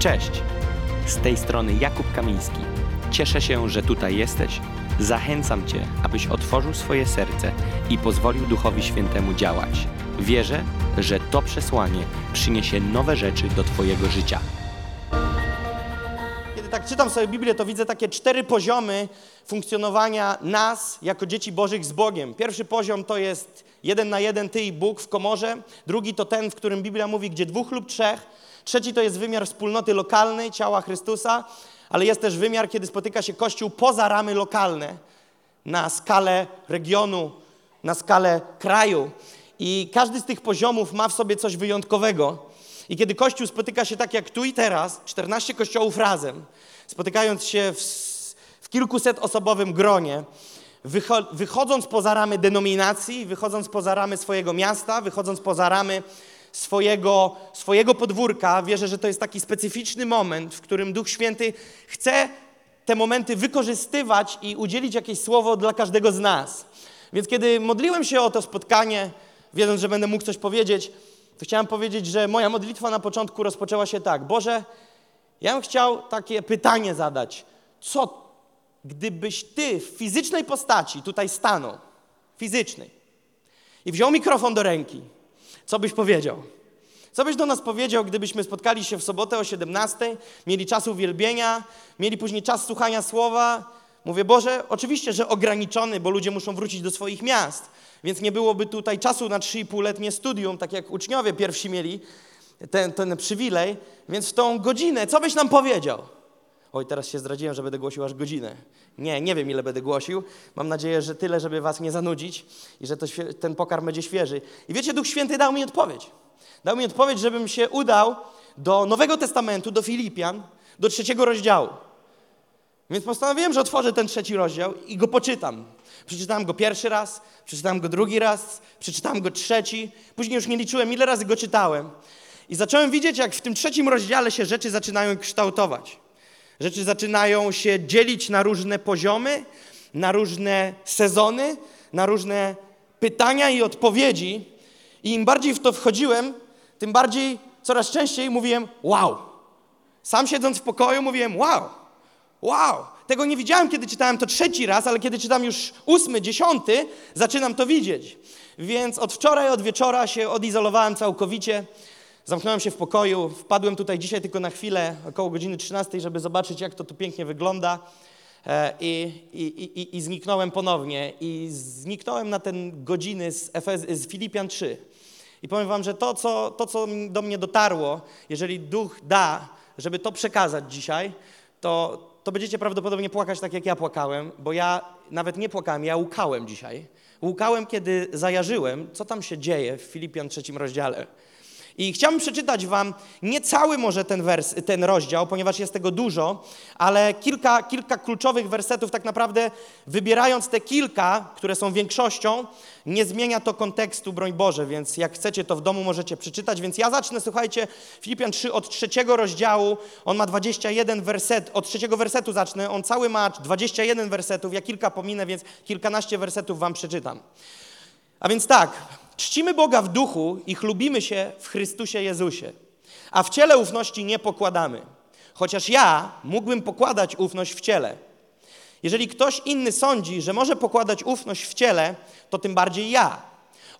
Cześć! Z tej strony Jakub Kamiński. Cieszę się, że tutaj jesteś. Zachęcam Cię, abyś otworzył swoje serce i pozwolił Duchowi Świętemu działać. Wierzę, że to przesłanie przyniesie nowe rzeczy do Twojego życia. Kiedy tak czytam sobie Biblię, to widzę takie cztery poziomy funkcjonowania nas jako dzieci Bożych z Bogiem. Pierwszy poziom to jest jeden na jeden Ty i Bóg w komorze. Drugi to ten, w którym Biblia mówi, gdzie dwóch lub trzech. Trzeci to jest wymiar wspólnoty lokalnej, ciała Chrystusa, ale jest też wymiar, kiedy spotyka się Kościół poza ramy lokalne, na skalę regionu, na skalę kraju. I każdy z tych poziomów ma w sobie coś wyjątkowego. I kiedy Kościół spotyka się tak jak tu i teraz, 14 kościołów razem, spotykając się w, w kilkuset osobowym gronie, wycho wychodząc poza ramy denominacji, wychodząc poza ramy swojego miasta, wychodząc poza ramy swojego, swojego podwórka, wierzę, że to jest taki specyficzny moment, w którym Duch Święty chce te momenty wykorzystywać i udzielić jakieś słowo dla każdego z nas. Więc kiedy modliłem się o to spotkanie, wiedząc, że będę mógł coś powiedzieć, to chciałem powiedzieć, że moja modlitwa na początku rozpoczęła się tak. Boże, ja bym chciał takie pytanie zadać. Co, gdybyś Ty w fizycznej postaci tutaj stanął, fizycznej, i wziął mikrofon do ręki, co byś powiedział? Co byś do nas powiedział, gdybyśmy spotkali się w sobotę o 17, mieli czas uwielbienia, mieli później czas słuchania słowa? Mówię, Boże, oczywiście, że ograniczony, bo ludzie muszą wrócić do swoich miast, więc nie byłoby tutaj czasu na 3,5-letnie studium, tak jak uczniowie pierwsi mieli ten, ten przywilej, więc w tą godzinę, co byś nam powiedział? Oj, teraz się zdradziłem, że będę głosił aż godzinę. Nie, nie wiem, ile będę głosił. Mam nadzieję, że tyle, żeby was nie zanudzić i że to, ten pokarm będzie świeży. I wiecie, Duch Święty dał mi odpowiedź. Dał mi odpowiedź, żebym się udał do Nowego Testamentu, do Filipian, do trzeciego rozdziału. Więc postanowiłem, że otworzę ten trzeci rozdział i go poczytam. Przeczytałem go pierwszy raz, przeczytałem go drugi raz, przeczytałem go trzeci. Później już nie liczyłem, ile razy go czytałem. I zacząłem widzieć, jak w tym trzecim rozdziale się rzeczy zaczynają kształtować. Rzeczy zaczynają się dzielić na różne poziomy, na różne sezony, na różne pytania i odpowiedzi. I im bardziej w to wchodziłem, tym bardziej coraz częściej mówiłem wow. Sam siedząc w pokoju mówiłem wow, wow. Tego nie widziałem, kiedy czytałem to trzeci raz, ale kiedy czytam już ósmy, dziesiąty, zaczynam to widzieć. Więc od wczoraj, od wieczora się odizolowałem całkowicie. Zamknąłem się w pokoju, wpadłem tutaj dzisiaj tylko na chwilę, około godziny 13, żeby zobaczyć, jak to tu pięknie wygląda. E, I, i, i, I zniknąłem ponownie. I zniknąłem na ten godziny z, Efez, z Filipian 3. I powiem wam, że to co, to, co do mnie dotarło, jeżeli Duch da, żeby to przekazać dzisiaj, to, to będziecie prawdopodobnie płakać tak, jak ja płakałem, bo ja nawet nie płakałem, ja łukałem dzisiaj. Łukałem, kiedy zajarzyłem, co tam się dzieje w Filipian trzecim rozdziale. I chciałbym przeczytać Wam nie cały może ten, wers, ten rozdział, ponieważ jest tego dużo, ale kilka, kilka kluczowych wersetów, tak naprawdę wybierając te kilka, które są większością, nie zmienia to kontekstu, broń Boże, więc jak chcecie, to w domu możecie przeczytać. Więc ja zacznę, słuchajcie, Filipian 3 od trzeciego rozdziału, on ma 21 werset, od trzeciego wersetu zacznę, on cały ma 21 wersetów, ja kilka pominę, więc kilkanaście wersetów Wam przeczytam. A więc tak, Czcimy Boga w duchu i chlubimy się w Chrystusie Jezusie, a w ciele ufności nie pokładamy. Chociaż ja mógłbym pokładać ufność w ciele. Jeżeli ktoś inny sądzi, że może pokładać ufność w ciele, to tym bardziej ja,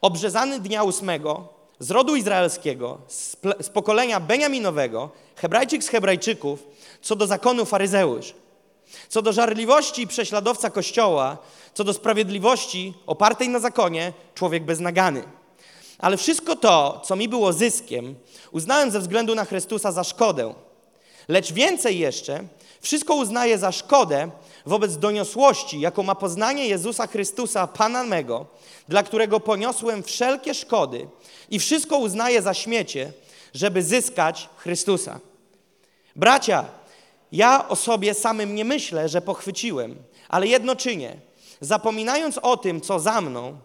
obrzezany dnia ósmego, z rodu izraelskiego, z, z pokolenia Beniaminowego, Hebrajczyk z Hebrajczyków, co do zakonu faryzeusz, co do żarliwości prześladowca Kościoła, co do sprawiedliwości opartej na zakonie, człowiek beznagany. Ale wszystko to, co mi było zyskiem, uznałem ze względu na Chrystusa za szkodę. Lecz więcej jeszcze, wszystko uznaję za szkodę wobec doniosłości, jaką ma poznanie Jezusa Chrystusa, Pana mego, dla którego poniosłem wszelkie szkody i wszystko uznaję za śmiecie, żeby zyskać Chrystusa. Bracia, ja o sobie samym nie myślę, że pochwyciłem, ale jedno czynię – zapominając o tym, co za mną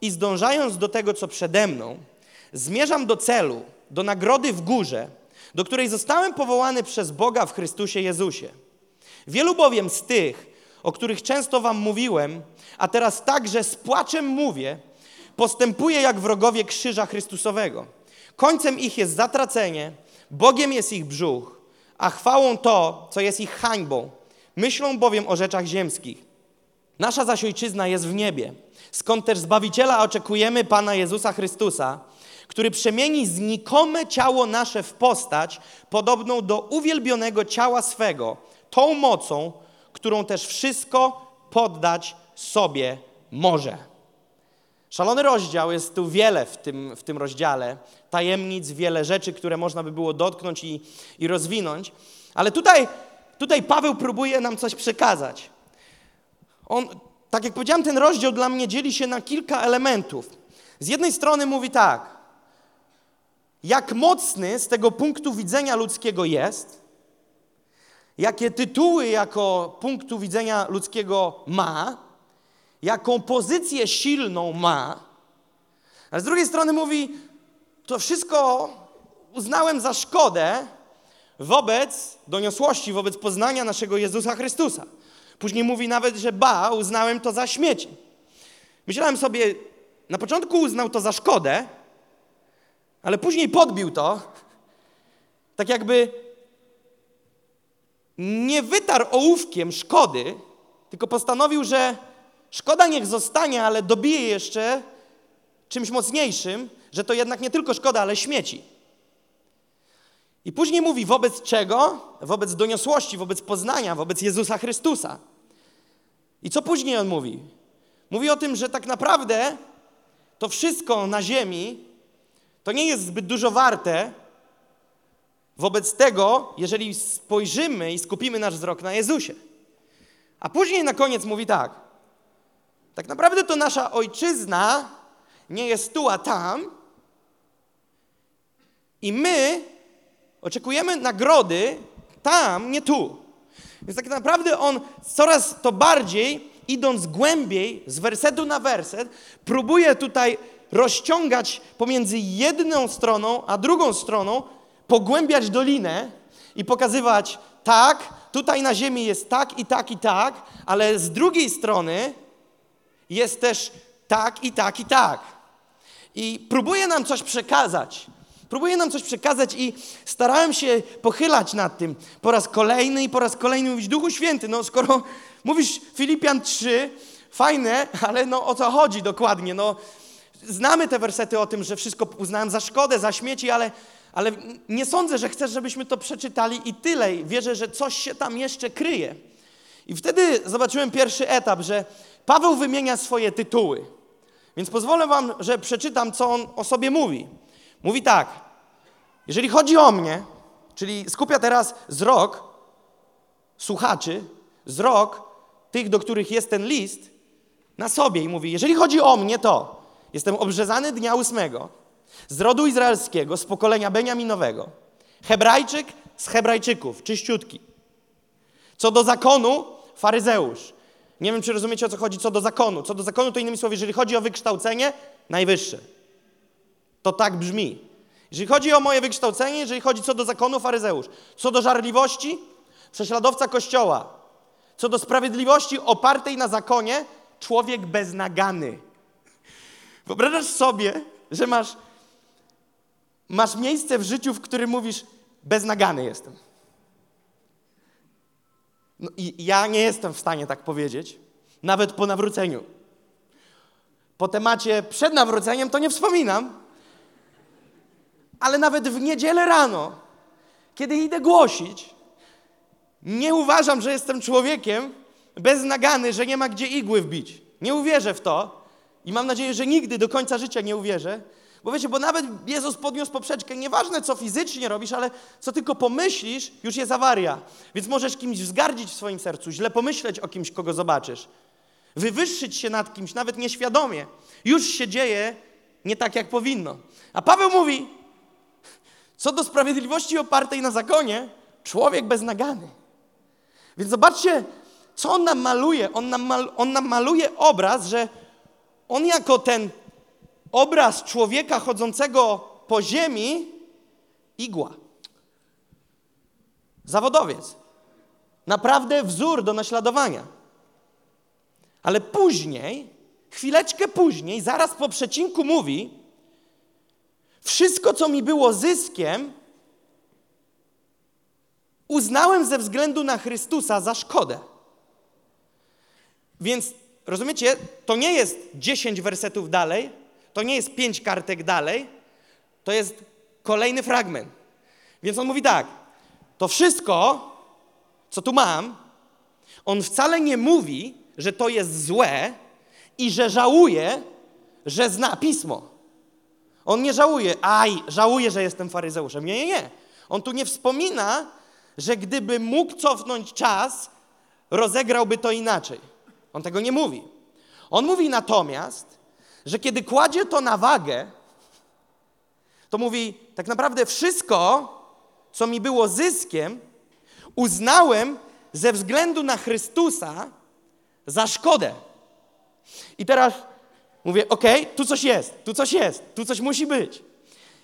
i zdążając do tego, co przede mną, zmierzam do celu, do nagrody w górze, do której zostałem powołany przez Boga w Chrystusie Jezusie. Wielu bowiem z tych, o których często wam mówiłem, a teraz także z płaczem mówię, postępuje jak wrogowie krzyża Chrystusowego. Końcem ich jest zatracenie, Bogiem jest ich brzuch, a chwałą to, co jest ich hańbą. Myślą bowiem o rzeczach ziemskich. Nasza zaś ojczyzna jest w niebie, skąd też Zbawiciela oczekujemy Pana Jezusa Chrystusa, który przemieni znikome ciało nasze w postać, podobną do uwielbionego ciała swego, tą mocą, którą też wszystko poddać sobie może. Szalony rozdział, jest tu wiele w tym, w tym rozdziale, tajemnic, wiele rzeczy, które można by było dotknąć i, i rozwinąć, ale tutaj, tutaj Paweł próbuje nam coś przekazać. On, tak jak powiedziałem, ten rozdział dla mnie dzieli się na kilka elementów. Z jednej strony mówi tak, jak mocny z tego punktu widzenia ludzkiego jest, jakie tytuły jako punktu widzenia ludzkiego ma, jaką pozycję silną ma, ale z drugiej strony mówi, to wszystko uznałem za szkodę wobec doniosłości, wobec poznania naszego Jezusa Chrystusa. Później mówi nawet, że ba, uznałem to za śmieci. Myślałem sobie, na początku uznał to za szkodę, ale później podbił to, tak jakby nie wytarł ołówkiem szkody, tylko postanowił, że szkoda niech zostanie, ale dobije jeszcze czymś mocniejszym, że to jednak nie tylko szkoda, ale śmieci. I później mówi, wobec czego? Wobec doniosłości, wobec poznania, wobec Jezusa Chrystusa. I co później on mówi? Mówi o tym, że tak naprawdę to wszystko na ziemi to nie jest zbyt dużo warte wobec tego, jeżeli spojrzymy i skupimy nasz wzrok na Jezusie. A później na koniec mówi tak. Tak naprawdę to nasza ojczyzna nie jest tu, a tam. I my oczekujemy nagrody tam, nie tu. Więc tak naprawdę on coraz to bardziej, idąc głębiej, z wersetu na werset, próbuje tutaj rozciągać pomiędzy jedną stroną a drugą stroną, pogłębiać dolinę i pokazywać, tak, tutaj na ziemi jest tak i tak i tak, ale z drugiej strony jest też tak i tak i tak. I próbuje nam coś przekazać. Próbuję nam coś przekazać i starałem się pochylać nad tym po raz kolejny i po raz kolejny mówić, Duchu Święty, no skoro mówisz Filipian 3, fajne, ale no o co chodzi dokładnie? No, znamy te wersety o tym, że wszystko uznałem za szkodę, za śmieci, ale, ale nie sądzę, że chcesz, żebyśmy to przeczytali i tyle. Wierzę, że coś się tam jeszcze kryje. I wtedy zobaczyłem pierwszy etap, że Paweł wymienia swoje tytuły. Więc pozwolę wam, że przeczytam, co on o sobie mówi. Mówi tak, jeżeli chodzi o mnie, czyli skupia teraz wzrok słuchaczy, wzrok tych, do których jest ten list, na sobie i mówi, jeżeli chodzi o mnie, to jestem obrzezany dnia ósmego, z rodu izraelskiego, z pokolenia Beniaminowego, hebrajczyk z hebrajczyków, czyściutki. Co do zakonu, faryzeusz. Nie wiem, czy rozumiecie, o co chodzi co do zakonu. Co do zakonu, to innymi słowy, jeżeli chodzi o wykształcenie, najwyższe. To tak brzmi. Jeżeli chodzi o moje wykształcenie, jeżeli chodzi co do zakonu, faryzeusz. Co do żarliwości, prześladowca Kościoła. Co do sprawiedliwości opartej na zakonie, człowiek beznagany. Wyobrażasz sobie, że masz, masz miejsce w życiu, w którym mówisz, beznagany jestem. No i ja nie jestem w stanie tak powiedzieć, nawet po nawróceniu. Po temacie przed nawróceniem to nie wspominam, ale nawet w niedzielę rano, kiedy idę głosić, nie uważam, że jestem człowiekiem beznagany, że nie ma gdzie igły wbić. Nie uwierzę w to i mam nadzieję, że nigdy do końca życia nie uwierzę, bo wiecie, bo nawet Jezus podniósł poprzeczkę, nieważne co fizycznie robisz, ale co tylko pomyślisz, już jest awaria. Więc możesz kimś wzgardzić w swoim sercu, źle pomyśleć o kimś, kogo zobaczysz. Wywyższyć się nad kimś, nawet nieświadomie. Już się dzieje nie tak, jak powinno. A Paweł mówi, co do sprawiedliwości opartej na zakonie, człowiek beznagany. Więc zobaczcie, co on nam maluje. On nam, mal, on nam maluje obraz, że on jako ten obraz człowieka chodzącego po ziemi, igła. Zawodowiec. Naprawdę wzór do naśladowania. Ale później, chwileczkę później, zaraz po przecinku mówi, wszystko, co mi było zyskiem, uznałem ze względu na Chrystusa za szkodę. Więc rozumiecie, to nie jest 10 wersetów dalej, to nie jest 5 kartek dalej, to jest kolejny fragment. Więc on mówi tak: To wszystko, co tu mam, on wcale nie mówi, że to jest złe i że żałuje, że zna pismo. On nie żałuje, aj, żałuje, że jestem faryzeuszem. Nie, nie, nie. On tu nie wspomina, że gdyby mógł cofnąć czas, rozegrałby to inaczej. On tego nie mówi. On mówi natomiast, że kiedy kładzie to na wagę, to mówi, tak naprawdę wszystko, co mi było zyskiem, uznałem ze względu na Chrystusa za szkodę. I teraz mówię, ok, tu coś jest, tu coś jest, tu coś musi być.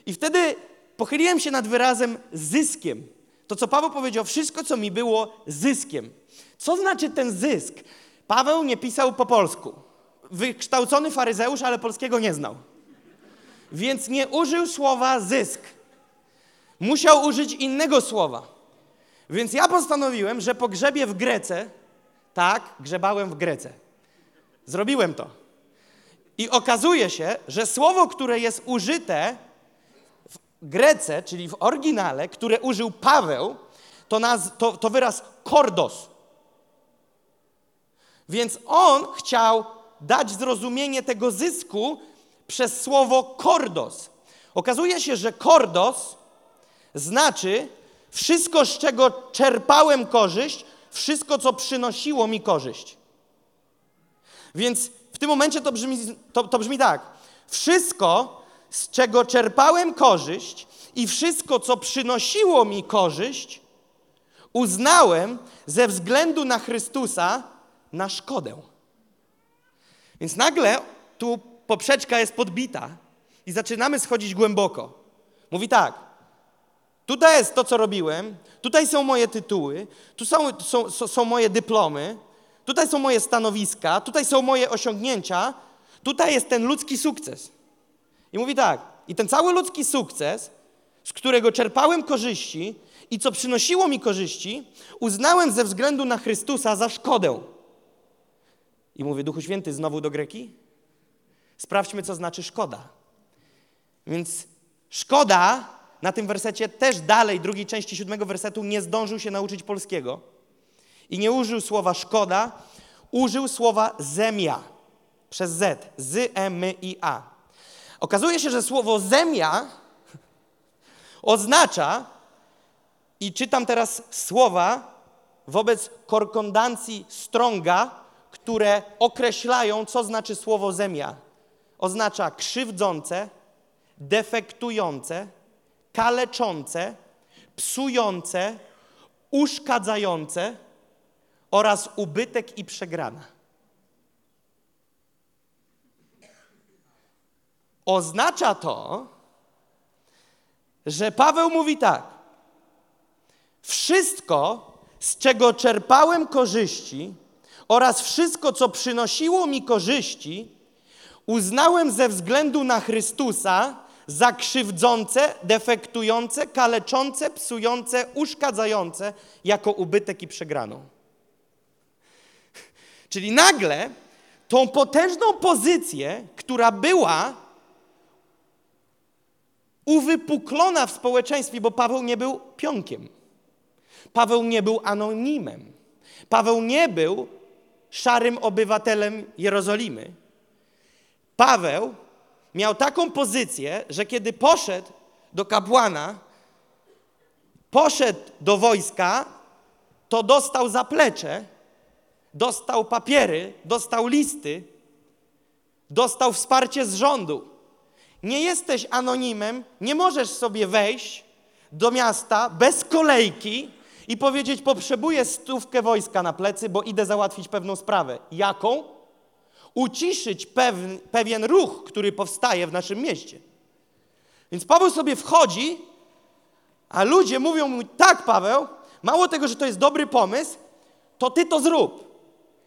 I wtedy pochyliłem się nad wyrazem zyskiem. To, co Paweł powiedział, wszystko, co mi było zyskiem. Co znaczy ten zysk? Paweł nie pisał po polsku. Wykształcony faryzeusz, ale polskiego nie znał. Więc nie użył słowa zysk. Musiał użyć innego słowa. Więc ja postanowiłem, że pogrzebię w Grece. Tak, grzebałem w Grece. Zrobiłem to. I okazuje się, że słowo, które jest użyte w Grece, czyli w oryginale, które użył Paweł, to, naz, to, to wyraz kordos. Więc on chciał dać zrozumienie tego zysku przez słowo kordos. Okazuje się, że kordos znaczy wszystko, z czego czerpałem korzyść, wszystko, co przynosiło mi korzyść. Więc w tym momencie to brzmi, to, to brzmi tak. Wszystko, z czego czerpałem korzyść i wszystko, co przynosiło mi korzyść, uznałem ze względu na Chrystusa na szkodę. Więc nagle tu poprzeczka jest podbita i zaczynamy schodzić głęboko. Mówi tak, tutaj jest to, co robiłem, tutaj są moje tytuły, tu są, są, są moje dyplomy, tutaj są moje stanowiska, tutaj są moje osiągnięcia, tutaj jest ten ludzki sukces. I mówi tak, i ten cały ludzki sukces, z którego czerpałem korzyści i co przynosiło mi korzyści, uznałem ze względu na Chrystusa za szkodę. I mówię, Duchu Święty, znowu do Greki? Sprawdźmy, co znaczy szkoda. Więc szkoda na tym wersecie też dalej, drugiej części siódmego wersetu, nie zdążył się nauczyć polskiego. I nie użył słowa szkoda, użył słowa zemia przez Z, z, e, my i a. Okazuje się, że słowo zemia oznacza, i czytam teraz słowa wobec korkondancji Stronga, które określają, co znaczy słowo zemia. Oznacza krzywdzące, defektujące, kaleczące, psujące, uszkadzające oraz ubytek i przegrana. Oznacza to, że Paweł mówi tak: Wszystko, z czego czerpałem korzyści, oraz wszystko, co przynosiło mi korzyści, uznałem ze względu na Chrystusa za krzywdzące, defektujące, kaleczące, psujące, uszkadzające jako ubytek i przegraną. Czyli nagle tą potężną pozycję, która była uwypuklona w społeczeństwie, bo Paweł nie był pionkiem. Paweł nie był anonimem. Paweł nie był szarym obywatelem Jerozolimy. Paweł miał taką pozycję, że kiedy poszedł do kapłana, poszedł do wojska, to dostał zaplecze, dostał papiery, dostał listy, dostał wsparcie z rządu. Nie jesteś anonimem, nie możesz sobie wejść do miasta bez kolejki i powiedzieć: Potrzebuję stówkę wojska na plecy, bo idę załatwić pewną sprawę. Jaką? Uciszyć pewien, pewien ruch, który powstaje w naszym mieście. Więc Paweł sobie wchodzi, a ludzie mówią mu: Tak, Paweł, mało tego, że to jest dobry pomysł, to ty to zrób.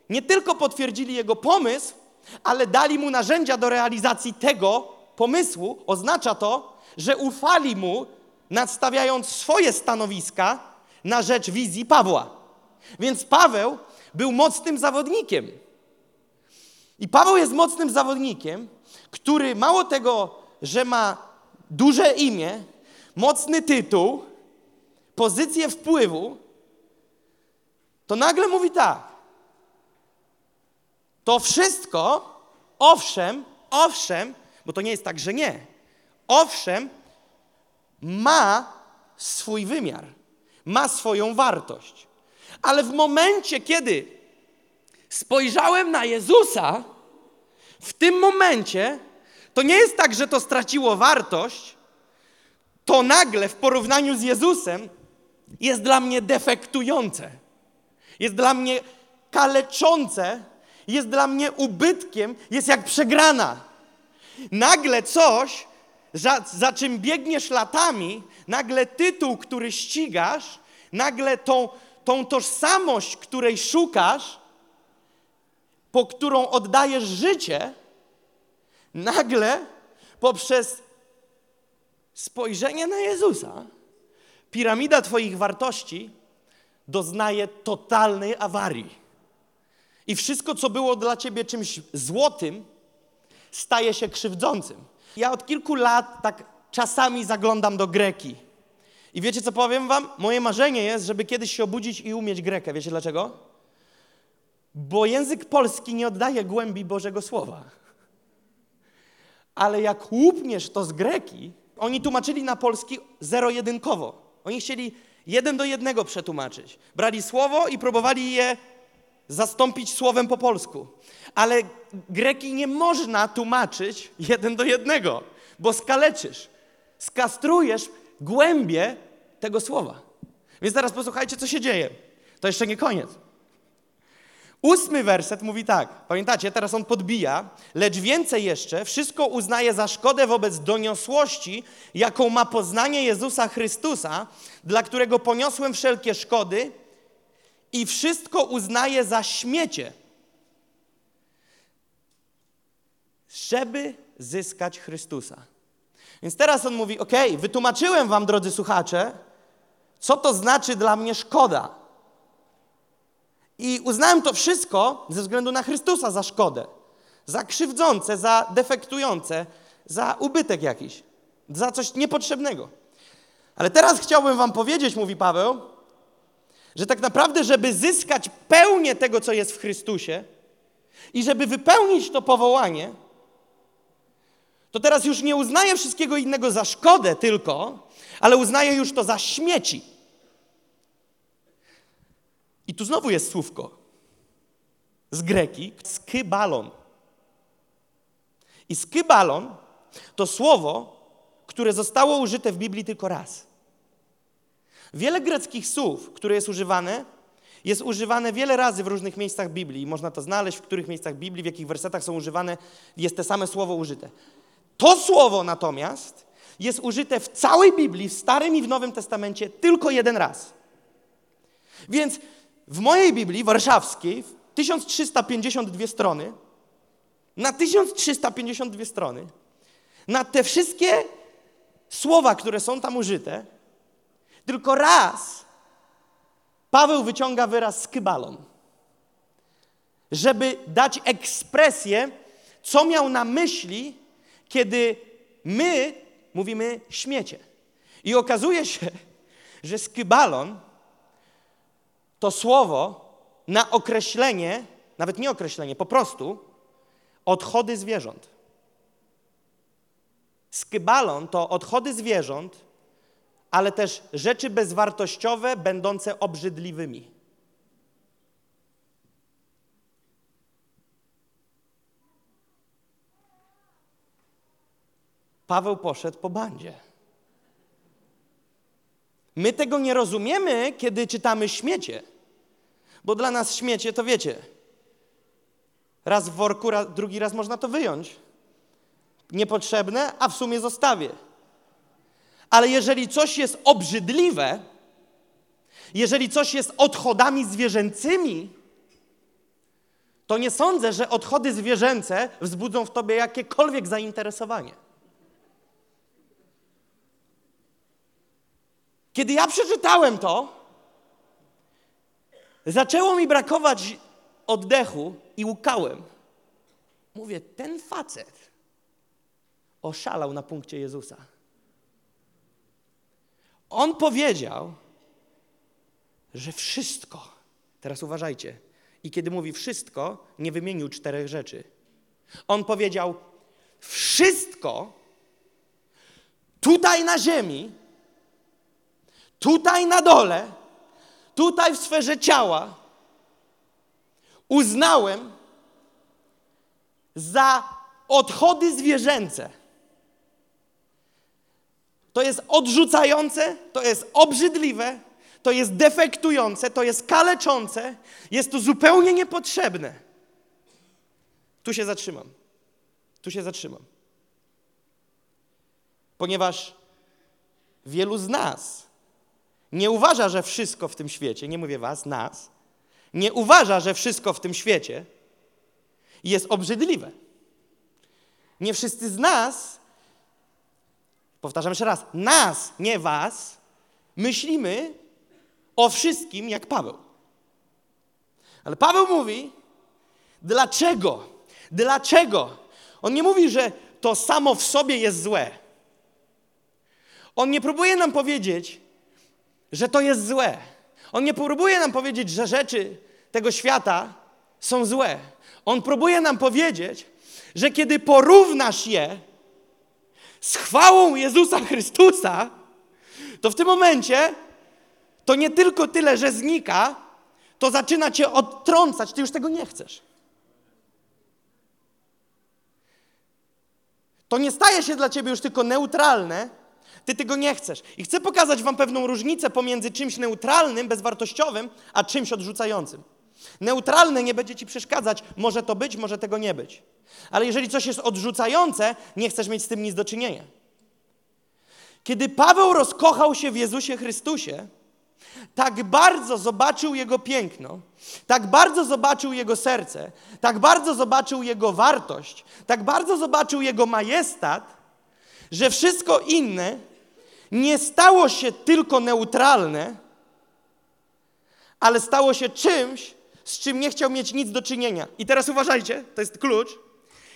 Nie tylko potwierdzili jego pomysł, ale dali mu narzędzia do realizacji tego pomysłu. Oznacza to, że ufali mu, nadstawiając swoje stanowiska na rzecz wizji Pawła. Więc Paweł był mocnym zawodnikiem. I Paweł jest mocnym zawodnikiem, który mało tego, że ma duże imię, mocny tytuł, pozycję wpływu, to nagle mówi tak. To wszystko, owszem, owszem, bo to nie jest tak, że nie. Owszem, ma swój wymiar, ma swoją wartość. Ale w momencie, kiedy spojrzałem na Jezusa, w tym momencie to nie jest tak, że to straciło wartość, to nagle w porównaniu z Jezusem jest dla mnie defektujące, jest dla mnie kaleczące, jest dla mnie ubytkiem, jest jak przegrana. Nagle coś, za, za czym biegniesz latami, nagle tytuł, który ścigasz, nagle tą, tą tożsamość, której szukasz, po którą oddajesz życie, nagle poprzez spojrzenie na Jezusa, piramida Twoich wartości doznaje totalnej awarii. I wszystko, co było dla Ciebie czymś złotym, staje się krzywdzącym. Ja od kilku lat tak czasami zaglądam do Greki. I wiecie, co powiem Wam? Moje marzenie jest, żeby kiedyś się obudzić i umieć Grekę. Wiecie dlaczego? Bo język polski nie oddaje głębi Bożego Słowa. Ale jak łupniesz to z Greki, oni tłumaczyli na polski zero-jedynkowo. Oni chcieli jeden do jednego przetłumaczyć. Brali słowo i próbowali je zastąpić słowem po polsku. Ale greki nie można tłumaczyć jeden do jednego, bo skaleczysz, skastrujesz głębie tego słowa. Więc teraz posłuchajcie, co się dzieje. To jeszcze nie koniec. Ósmy werset mówi tak. Pamiętacie, teraz on podbija, lecz więcej jeszcze, wszystko uznaje za szkodę wobec doniosłości, jaką ma poznanie Jezusa Chrystusa, dla którego poniosłem wszelkie szkody i wszystko uznaje za śmiecie, żeby zyskać Chrystusa. Więc teraz on mówi: OK, wytłumaczyłem Wam, drodzy słuchacze, co to znaczy dla mnie szkoda. I uznałem to wszystko ze względu na Chrystusa za szkodę, za krzywdzące, za defektujące, za ubytek jakiś, za coś niepotrzebnego. Ale teraz chciałbym Wam powiedzieć, mówi Paweł, że tak naprawdę, żeby zyskać pełnię tego, co jest w Chrystusie i żeby wypełnić to powołanie, to teraz już nie uznaję wszystkiego innego za szkodę tylko, ale uznaję już to za śmieci. I tu znowu jest słówko z greki, skybalon. I skybalon to słowo, które zostało użyte w Biblii tylko raz. Wiele greckich słów, które jest używane, jest używane wiele razy w różnych miejscach Biblii. Można to znaleźć, w których miejscach Biblii, w jakich wersetach są używane, jest te same słowo użyte. To słowo natomiast jest użyte w całej Biblii, w Starym i w Nowym Testamencie tylko jeden raz. Więc w mojej Biblii warszawskiej, 1352 strony, na 1352 strony, na te wszystkie słowa, które są tam użyte, tylko raz Paweł wyciąga wyraz skybalon, żeby dać ekspresję, co miał na myśli, kiedy my mówimy śmiecie. I okazuje się, że skybalon to słowo na określenie, nawet nie określenie, po prostu odchody zwierząt. Skybalon to odchody zwierząt, ale też rzeczy bezwartościowe, będące obrzydliwymi. Paweł poszedł po bandzie. My tego nie rozumiemy, kiedy czytamy śmiecie, bo dla nas śmiecie to wiecie. Raz w worku, raz, drugi raz można to wyjąć. Niepotrzebne, a w sumie zostawię. Ale jeżeli coś jest obrzydliwe, jeżeli coś jest odchodami zwierzęcymi, to nie sądzę, że odchody zwierzęce wzbudzą w tobie jakiekolwiek zainteresowanie. Kiedy ja przeczytałem to, Zaczęło mi brakować oddechu i łukałem. Mówię, ten facet oszalał na punkcie Jezusa. On powiedział, że wszystko, teraz uważajcie, i kiedy mówi wszystko, nie wymienił czterech rzeczy. On powiedział, wszystko tutaj na ziemi, tutaj na dole, tutaj w sferze ciała, uznałem za odchody zwierzęce. To jest odrzucające, to jest obrzydliwe, to jest defektujące, to jest kaleczące, jest to zupełnie niepotrzebne. Tu się zatrzymam. Tu się zatrzymam. Ponieważ wielu z nas nie uważa, że wszystko w tym świecie, nie mówię was, nas, nie uważa, że wszystko w tym świecie jest obrzydliwe. Nie wszyscy z nas, powtarzam jeszcze raz, nas, nie was, myślimy o wszystkim jak Paweł. Ale Paweł mówi, dlaczego? Dlaczego? On nie mówi, że to samo w sobie jest złe. On nie próbuje nam powiedzieć, że to jest złe. On nie próbuje nam powiedzieć, że rzeczy tego świata są złe. On próbuje nam powiedzieć, że kiedy porównasz je z chwałą Jezusa Chrystusa, to w tym momencie to nie tylko tyle, że znika, to zaczyna cię odtrącać, ty już tego nie chcesz. To nie staje się dla ciebie już tylko neutralne, ty tego nie chcesz. I chcę pokazać wam pewną różnicę pomiędzy czymś neutralnym, bezwartościowym, a czymś odrzucającym. Neutralne nie będzie ci przeszkadzać, może to być, może tego nie być. Ale jeżeli coś jest odrzucające, nie chcesz mieć z tym nic do czynienia. Kiedy Paweł rozkochał się w Jezusie Chrystusie, tak bardzo zobaczył Jego piękno, tak bardzo zobaczył Jego serce, tak bardzo zobaczył Jego wartość, tak bardzo zobaczył Jego majestat, że wszystko inne nie stało się tylko neutralne, ale stało się czymś, z czym nie chciał mieć nic do czynienia. I teraz uważajcie, to jest klucz.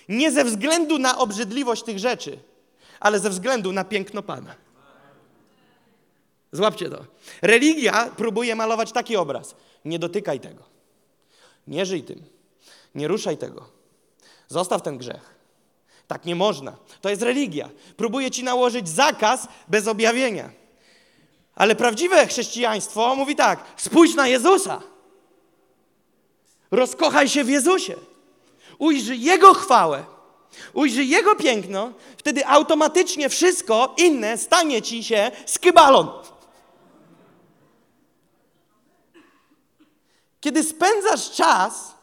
Nie ze względu na obrzydliwość tych rzeczy, ale ze względu na piękno Pana. Złapcie to. Religia próbuje malować taki obraz. Nie dotykaj tego. Nie żyj tym. Nie ruszaj tego. Zostaw ten grzech. Tak nie można. To jest religia. Próbuje ci nałożyć zakaz bez objawienia. Ale prawdziwe chrześcijaństwo mówi tak: spójrz na Jezusa. Rozkochaj się w Jezusie. Ujrzyj Jego chwałę. Ujrzyj Jego piękno. Wtedy automatycznie wszystko inne stanie ci się skybalon. Kiedy spędzasz czas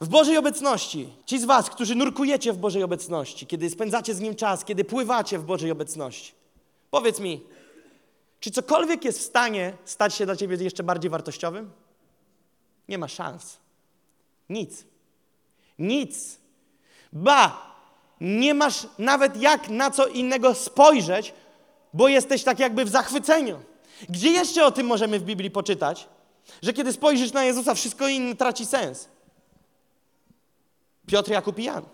w Bożej obecności, ci z Was, którzy nurkujecie w Bożej obecności, kiedy spędzacie z Nim czas, kiedy pływacie w Bożej obecności, powiedz mi, czy cokolwiek jest w stanie stać się dla Ciebie jeszcze bardziej wartościowym? Nie ma szans. Nic. Nic. Ba, nie masz nawet jak na co innego spojrzeć, bo jesteś tak jakby w zachwyceniu. Gdzie jeszcze o tym możemy w Biblii poczytać? Że kiedy spojrzysz na Jezusa, wszystko inne traci sens. Piotr, Jakub i Jan.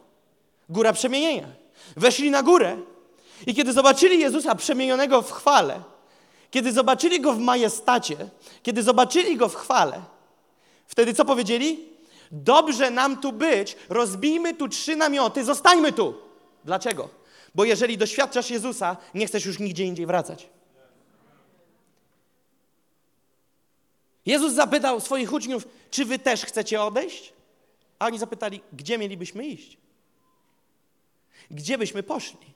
Góra przemienienia. Weszli na górę i kiedy zobaczyli Jezusa przemienionego w chwale, kiedy zobaczyli Go w majestacie, kiedy zobaczyli Go w chwale, wtedy co powiedzieli? Dobrze nam tu być, rozbijmy tu trzy namioty, zostańmy tu. Dlaczego? Bo jeżeli doświadczasz Jezusa, nie chcesz już nigdzie indziej wracać. Jezus zapytał swoich uczniów, czy wy też chcecie odejść? A oni zapytali, gdzie mielibyśmy iść? Gdzie byśmy poszli?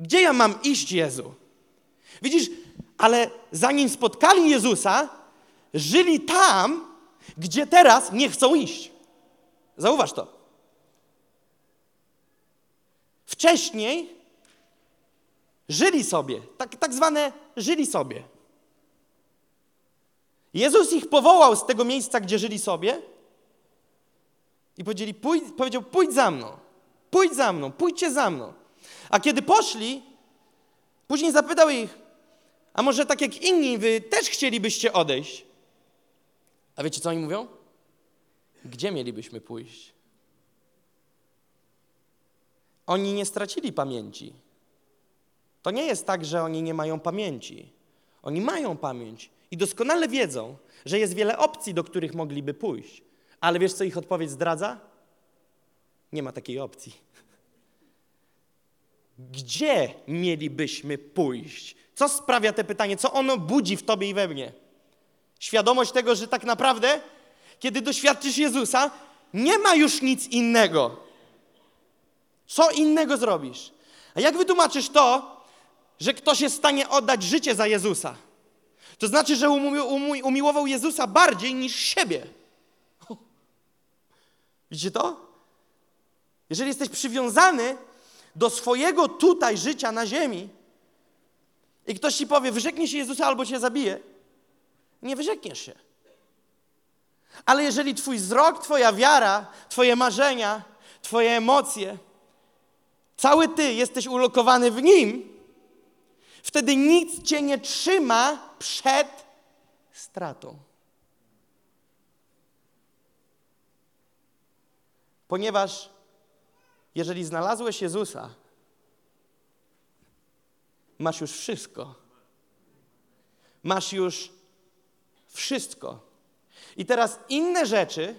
Gdzie ja mam iść, Jezu? Widzisz, ale zanim spotkali Jezusa, żyli tam, gdzie teraz nie chcą iść. Zauważ to. Wcześniej żyli sobie, tak, tak zwane żyli sobie. Jezus ich powołał z tego miejsca, gdzie żyli sobie i powiedzieli, pójdź, powiedział, pójdź za mną, pójdź za mną, pójdźcie za mną. A kiedy poszli, później zapytał ich, a może tak jak inni, wy też chcielibyście odejść? A wiecie, co oni mówią? Gdzie mielibyśmy pójść? Oni nie stracili pamięci. To nie jest tak, że oni nie mają pamięci. Oni mają pamięć i doskonale wiedzą, że jest wiele opcji, do których mogliby pójść. Ale wiesz, co ich odpowiedź zdradza? Nie ma takiej opcji. Gdzie mielibyśmy pójść? Co sprawia te pytanie? Co ono budzi w tobie i we mnie? Świadomość tego, że tak naprawdę, kiedy doświadczysz Jezusa, nie ma już nic innego. Co innego zrobisz? A jak wytłumaczysz to, że ktoś jest w stanie oddać życie za Jezusa? To znaczy, że umi umiłował Jezusa bardziej niż siebie. Widzicie to? Jeżeli jesteś przywiązany do swojego tutaj życia na ziemi i ktoś ci powie, wyrzeknij się Jezusa albo cię zabije, nie wyrzekniesz się. Ale jeżeli twój wzrok, twoja wiara, twoje marzenia, twoje emocje, cały ty jesteś ulokowany w Nim, wtedy nic cię nie trzyma przed stratą. Ponieważ jeżeli znalazłeś Jezusa, masz już wszystko. Masz już wszystko. I teraz inne rzeczy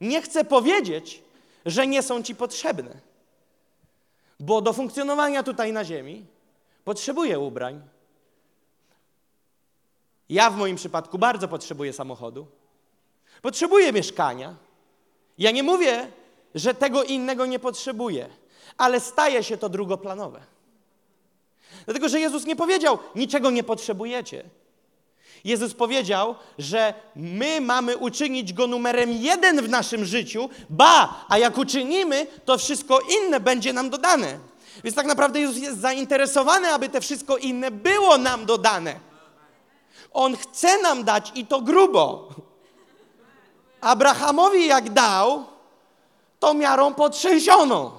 nie chcę powiedzieć, że nie są ci potrzebne. Bo do funkcjonowania tutaj na Ziemi potrzebuję ubrań. Ja w moim przypadku bardzo potrzebuję samochodu. Potrzebuję mieszkania. Ja nie mówię, że tego innego nie potrzebuje, ale staje się to drugoplanowe. Dlatego, że Jezus nie powiedział, niczego nie potrzebujecie. Jezus powiedział, że my mamy uczynić Go numerem jeden w naszym życiu, ba, a jak uczynimy, to wszystko inne będzie nam dodane. Więc tak naprawdę Jezus jest zainteresowany, aby te wszystko inne było nam dodane. On chce nam dać i to grubo. Abrahamowi jak dał, to miarą potrzęsioną.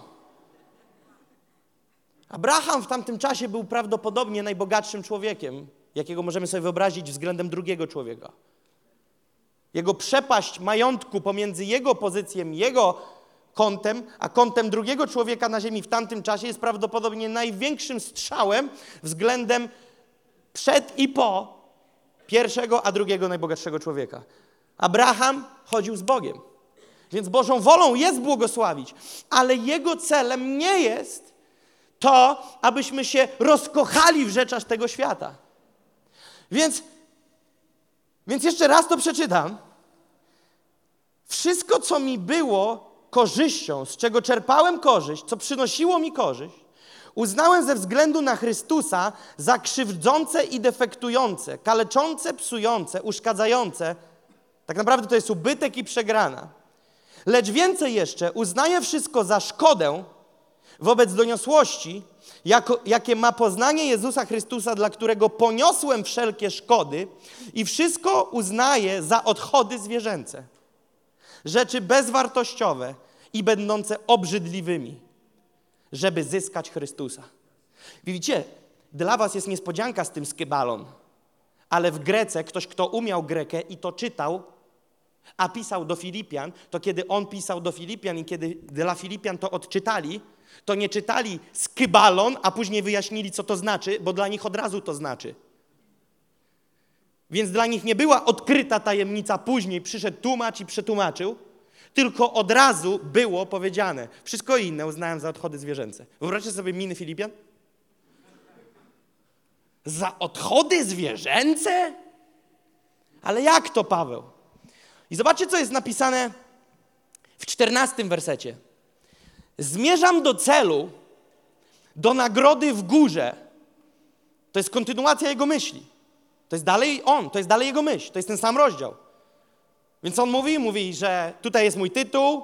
Abraham w tamtym czasie był prawdopodobnie najbogatszym człowiekiem, jakiego możemy sobie wyobrazić względem drugiego człowieka. Jego przepaść majątku pomiędzy jego pozycją, jego kątem, a kątem drugiego człowieka na ziemi w tamtym czasie jest prawdopodobnie największym strzałem względem przed i po pierwszego, a drugiego najbogatszego człowieka. Abraham chodził z Bogiem. Więc Bożą wolą jest błogosławić, ale Jego celem nie jest to, abyśmy się rozkochali w rzeczach tego świata. Więc, więc jeszcze raz to przeczytam. Wszystko, co mi było korzyścią, z czego czerpałem korzyść, co przynosiło mi korzyść, uznałem ze względu na Chrystusa za krzywdzące i defektujące, kaleczące, psujące, uszkadzające. Tak naprawdę to jest ubytek i przegrana. Lecz więcej jeszcze, uznaję wszystko za szkodę wobec doniosłości, jako, jakie ma poznanie Jezusa Chrystusa, dla którego poniosłem wszelkie szkody i wszystko uznaję za odchody zwierzęce. Rzeczy bezwartościowe i będące obrzydliwymi, żeby zyskać Chrystusa. Widzicie, dla was jest niespodzianka z tym skybalon, ale w Grece ktoś, kto umiał Grekę i to czytał, a pisał do Filipian, to kiedy on pisał do Filipian i kiedy dla Filipian to odczytali, to nie czytali skybalon, a później wyjaśnili, co to znaczy, bo dla nich od razu to znaczy. Więc dla nich nie była odkryta tajemnica, później przyszedł tłumacz i przetłumaczył, tylko od razu było powiedziane. Wszystko inne uznałem za odchody zwierzęce. Wyobraźcie sobie miny Filipian? Za odchody zwierzęce? Ale jak to, Paweł? I zobaczcie, co jest napisane w czternastym wersecie. Zmierzam do celu, do nagrody w górze. To jest kontynuacja jego myśli. To jest dalej on, to jest dalej jego myśl, to jest ten sam rozdział. Więc on mówi, mówi, że tutaj jest mój tytuł,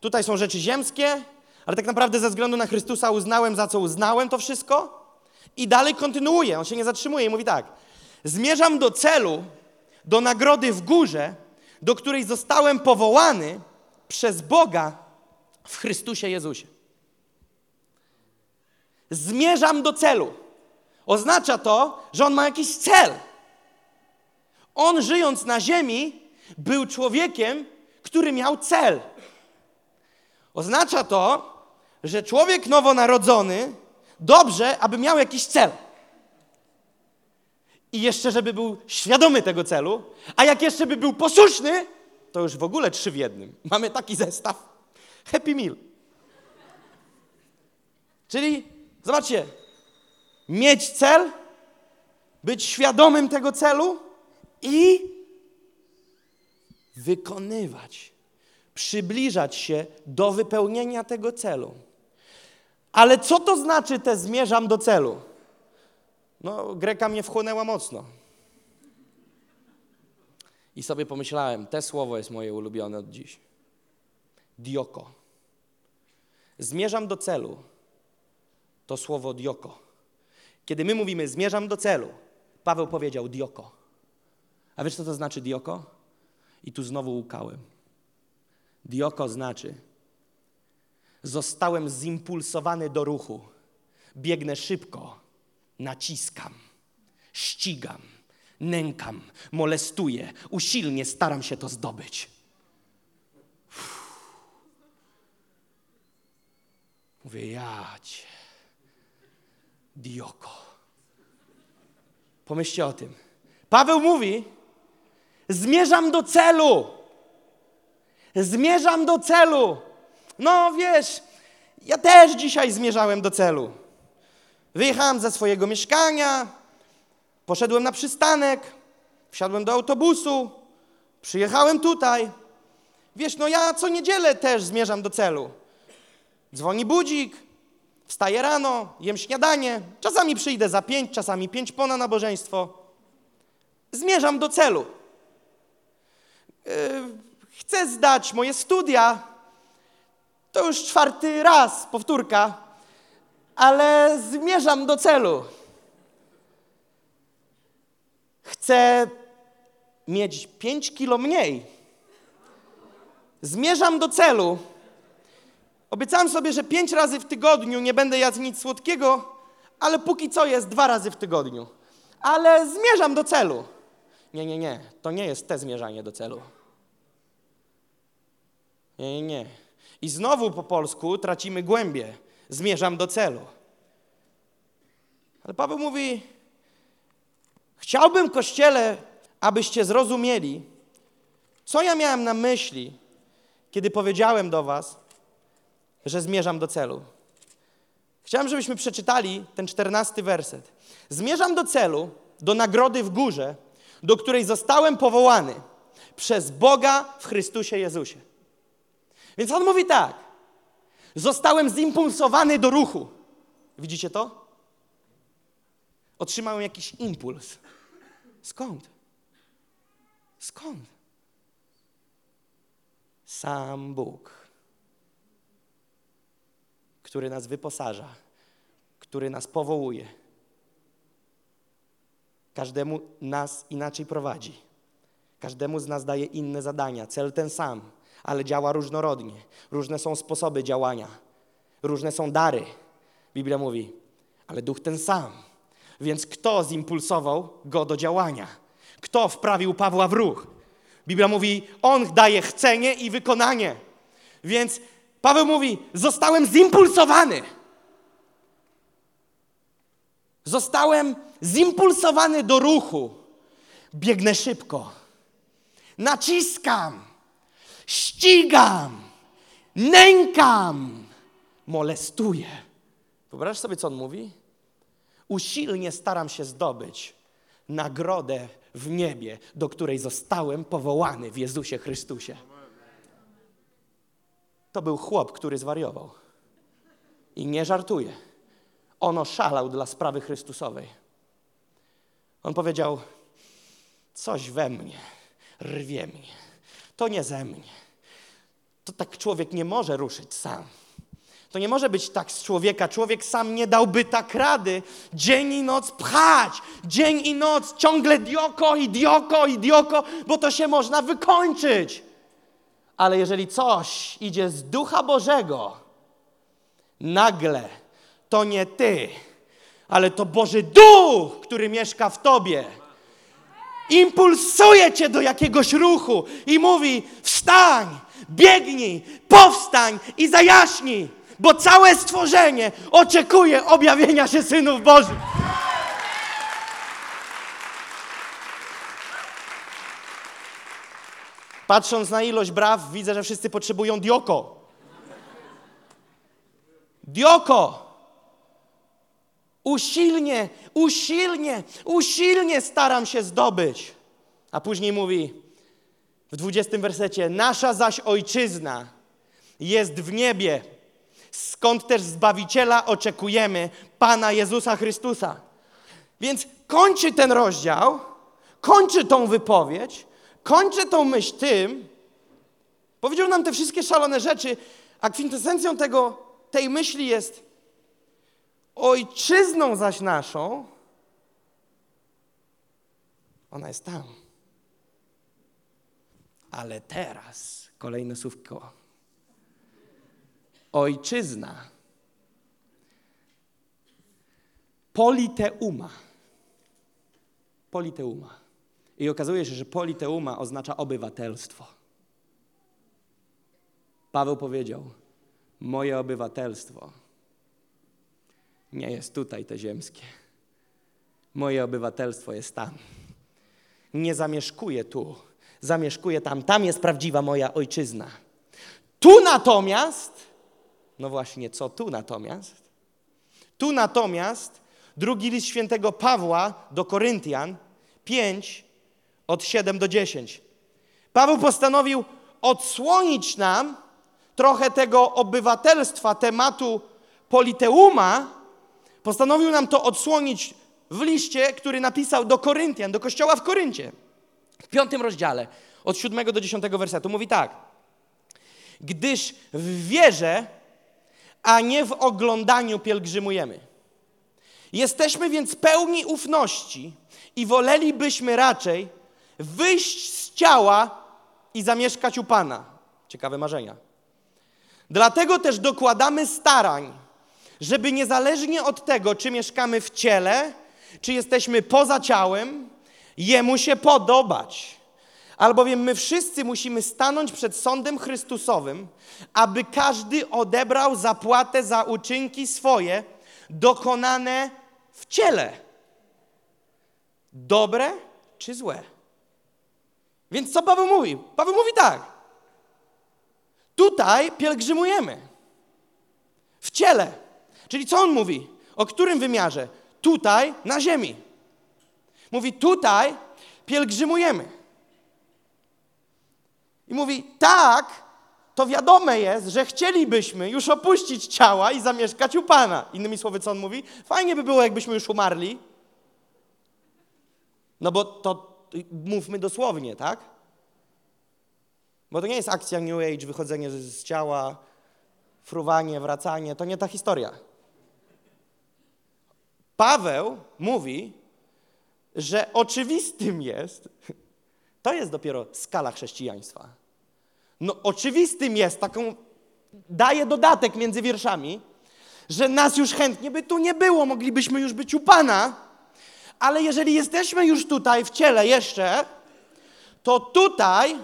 tutaj są rzeczy ziemskie, ale tak naprawdę ze względu na Chrystusa uznałem, za co uznałem to wszystko. I dalej kontynuuje, on się nie zatrzymuje i mówi tak. Zmierzam do celu, do nagrody w górze, do której zostałem powołany przez Boga w Chrystusie Jezusie. Zmierzam do celu. Oznacza to, że on ma jakiś cel. On żyjąc na ziemi był człowiekiem, który miał cel. Oznacza to, że człowiek nowonarodzony dobrze, aby miał jakiś cel. I jeszcze, żeby był świadomy tego celu, a jak jeszcze by był posłuszny, to już w ogóle trzy w jednym. Mamy taki zestaw. Happy Meal. Czyli, zobaczcie, mieć cel, być świadomym tego celu i wykonywać, przybliżać się do wypełnienia tego celu. Ale co to znaczy te zmierzam do celu? No, Greka mnie wchłonęła mocno. I sobie pomyślałem, te słowo jest moje ulubione od dziś. Dioko. Zmierzam do celu. To słowo dioko. Kiedy my mówimy zmierzam do celu, Paweł powiedział dioko. A wiesz co to znaczy dioko? I tu znowu łukałem. Dioko znaczy zostałem zimpulsowany do ruchu. Biegnę szybko, naciskam, ścigam, nękam, molestuję, usilnie staram się to zdobyć. Uff. Mówię, jać. Dioko. Pomyślcie o tym. Paweł mówi, zmierzam do celu. Zmierzam do celu. No wiesz, ja też dzisiaj zmierzałem do celu. Wyjechałem ze swojego mieszkania, poszedłem na przystanek, wsiadłem do autobusu, przyjechałem tutaj. Wiesz, no ja co niedzielę też zmierzam do celu. Dzwoni budzik, wstaję rano, jem śniadanie, czasami przyjdę za pięć, czasami pięć po na nabożeństwo. Zmierzam do celu. Yy, chcę zdać moje studia. To już czwarty raz, powtórka, ale zmierzam do celu. Chcę mieć pięć kilo mniej. Zmierzam do celu. Obiecałem sobie, że pięć razy w tygodniu nie będę jadł nic słodkiego, ale póki co jest dwa razy w tygodniu. Ale zmierzam do celu. Nie, nie, nie. To nie jest te zmierzanie do celu. Nie, nie, nie. I znowu po polsku tracimy głębie. Zmierzam do celu. Ale Paweł mówi: Chciałbym, kościele, abyście zrozumieli, co ja miałem na myśli, kiedy powiedziałem do Was, że zmierzam do celu. Chciałem, żebyśmy przeczytali ten czternasty werset. Zmierzam do celu, do nagrody w górze, do której zostałem powołany przez Boga w Chrystusie Jezusie. Więc on mówi tak. Zostałem zimpulsowany do ruchu. Widzicie to? Otrzymałem jakiś impuls. Skąd? Skąd? Sam Bóg, który nas wyposaża, który nas powołuje. Każdemu nas inaczej prowadzi. Każdemu z nas daje inne zadania, cel ten sam, ale działa różnorodnie. Różne są sposoby działania, różne są dary. Biblia mówi, ale duch ten sam. Więc kto zimpulsował go do działania? Kto wprawił Pawła w ruch? Biblia mówi, on daje chcenie i wykonanie. Więc Paweł mówi, zostałem zimpulsowany. Zostałem zimpulsowany do ruchu. Biegnę szybko. Naciskam. Ścigam. Nękam. Molestuję. Wyobraź sobie, co on mówi? Usilnie staram się zdobyć nagrodę w niebie, do której zostałem powołany w Jezusie Chrystusie. To był chłop, który zwariował. I nie żartuje. On oszalał dla sprawy Chrystusowej. On powiedział: Coś we mnie rwie mnie. To nie ze mnie. To tak człowiek nie może ruszyć sam. To nie może być tak z człowieka. Człowiek sam nie dałby tak rady dzień i noc pchać. Dzień i noc ciągle dioko i dioko i dioko, bo to się można wykończyć. Ale jeżeli coś idzie z Ducha Bożego, nagle to nie ty, ale to Boży Duch, który mieszka w tobie. impulsuje cię do jakiegoś ruchu i mówi: wstań, biegnij, powstań i zajaśnij, bo całe stworzenie oczekuje objawienia się synów Bożych. Patrząc na ilość braw, widzę, że wszyscy potrzebują dioko. Dioko! Usilnie, usilnie, usilnie staram się zdobyć. A później mówi w 20 wersecie: Nasza zaś ojczyzna jest w niebie, skąd też Zbawiciela oczekujemy, Pana Jezusa Chrystusa. Więc kończy ten rozdział, kończy tą wypowiedź, kończy tą myśl tym, powiedział nam te wszystkie szalone rzeczy, a kwintesencją tego, tej myśli jest ojczyzną zaś naszą, ona jest tam. Ale teraz kolejne słówko. Ojczyzna. Politeuma. Politeuma. I okazuje się, że politeuma oznacza obywatelstwo. Paweł powiedział: Moje obywatelstwo nie jest tutaj te ziemskie. Moje obywatelstwo jest tam. Nie zamieszkuję tu, zamieszkuję tam. Tam jest prawdziwa moja ojczyzna. Tu natomiast, no właśnie, co tu natomiast? Tu natomiast drugi list świętego Pawła do Koryntian 5 od 7 do 10. Paweł postanowił odsłonić nam trochę tego obywatelstwa, tematu politeuma, postanowił nam to odsłonić w liście, który napisał do Koryntian, do kościoła w Koryncie. W piątym rozdziale, od 7 do 10 wersetu, mówi tak. Gdyż w wierze, a nie w oglądaniu pielgrzymujemy. Jesteśmy więc pełni ufności i wolelibyśmy raczej wyjść z ciała i zamieszkać u Pana. Ciekawe marzenia. Dlatego też dokładamy starań, żeby niezależnie od tego, czy mieszkamy w ciele, czy jesteśmy poza ciałem, Jemu się podobać. Albowiem my wszyscy musimy stanąć przed sądem Chrystusowym, aby każdy odebrał zapłatę za uczynki swoje dokonane w ciele. Dobre czy złe? Więc co Paweł mówi? Paweł mówi tak. Tutaj pielgrzymujemy. W ciele. Czyli co on mówi? O którym wymiarze? Tutaj, na ziemi. Mówi, tutaj pielgrzymujemy. I mówi, tak, to wiadome jest, że chcielibyśmy już opuścić ciała i zamieszkać u Pana. Innymi słowy, co on mówi? Fajnie by było, jakbyśmy już umarli. No bo to mówmy dosłownie, tak? Bo to nie jest akcja New Age, wychodzenie z ciała, fruwanie, wracanie. To nie ta historia. Paweł mówi, że oczywistym jest, to jest dopiero skala chrześcijaństwa. No oczywistym jest, taką daje dodatek między wierszami, że nas już chętnie by tu nie było, moglibyśmy już być u Pana, ale jeżeli jesteśmy już tutaj w ciele jeszcze, to tutaj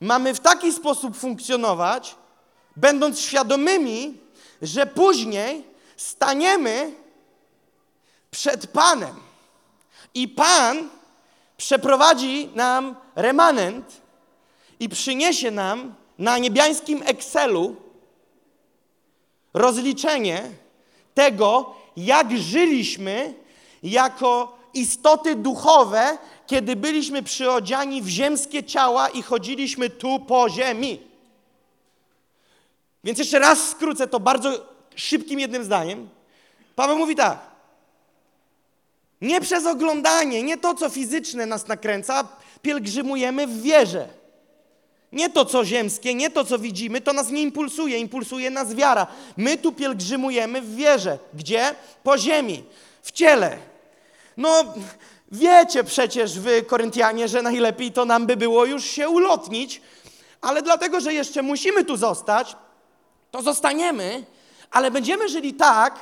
mamy w taki sposób funkcjonować, będąc świadomymi, że później staniemy przed Panem. I Pan przeprowadzi nam remanent i przyniesie nam na niebiańskim Excelu rozliczenie tego, jak żyliśmy jako istoty duchowe, kiedy byliśmy przyodziani w ziemskie ciała i chodziliśmy tu po ziemi. Więc jeszcze raz skrócę to bardzo szybkim jednym zdaniem. Paweł mówi tak. Nie przez oglądanie, nie to, co fizyczne nas nakręca, pielgrzymujemy w wierze. Nie to, co ziemskie, nie to, co widzimy, to nas nie impulsuje, impulsuje nas wiara. My tu pielgrzymujemy w wierze. Gdzie? Po ziemi, w ciele. No, wiecie przecież wy, Koryntianie, że najlepiej to nam by było już się ulotnić, ale dlatego, że jeszcze musimy tu zostać, to zostaniemy, ale będziemy żyli tak,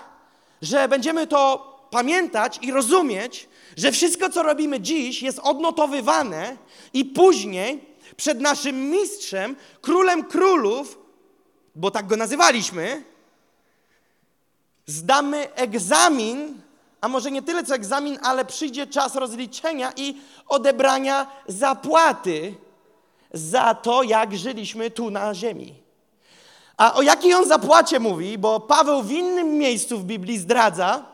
że będziemy to pamiętać i rozumieć, że wszystko, co robimy dziś, jest odnotowywane i później przed naszym mistrzem, królem królów, bo tak go nazywaliśmy, zdamy egzamin, a może nie tyle co egzamin, ale przyjdzie czas rozliczenia i odebrania zapłaty za to, jak żyliśmy tu na ziemi. A o jakiej on zapłacie mówi, bo Paweł w innym miejscu w Biblii zdradza,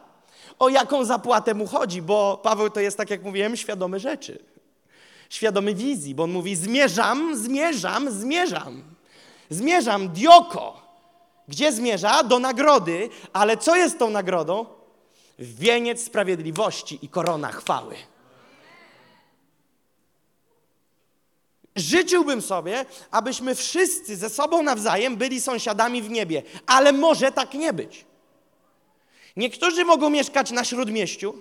o jaką zapłatę mu chodzi, bo Paweł to jest, tak jak mówiłem, świadomy rzeczy. Świadomy wizji, bo on mówi: Zmierzam, zmierzam, zmierzam. Zmierzam, dioko. Gdzie zmierza? Do nagrody. Ale co jest tą nagrodą? Wieniec sprawiedliwości i korona chwały. Życzyłbym sobie, abyśmy wszyscy ze sobą nawzajem byli sąsiadami w niebie, ale może tak nie być. Niektórzy mogą mieszkać na śródmieściu,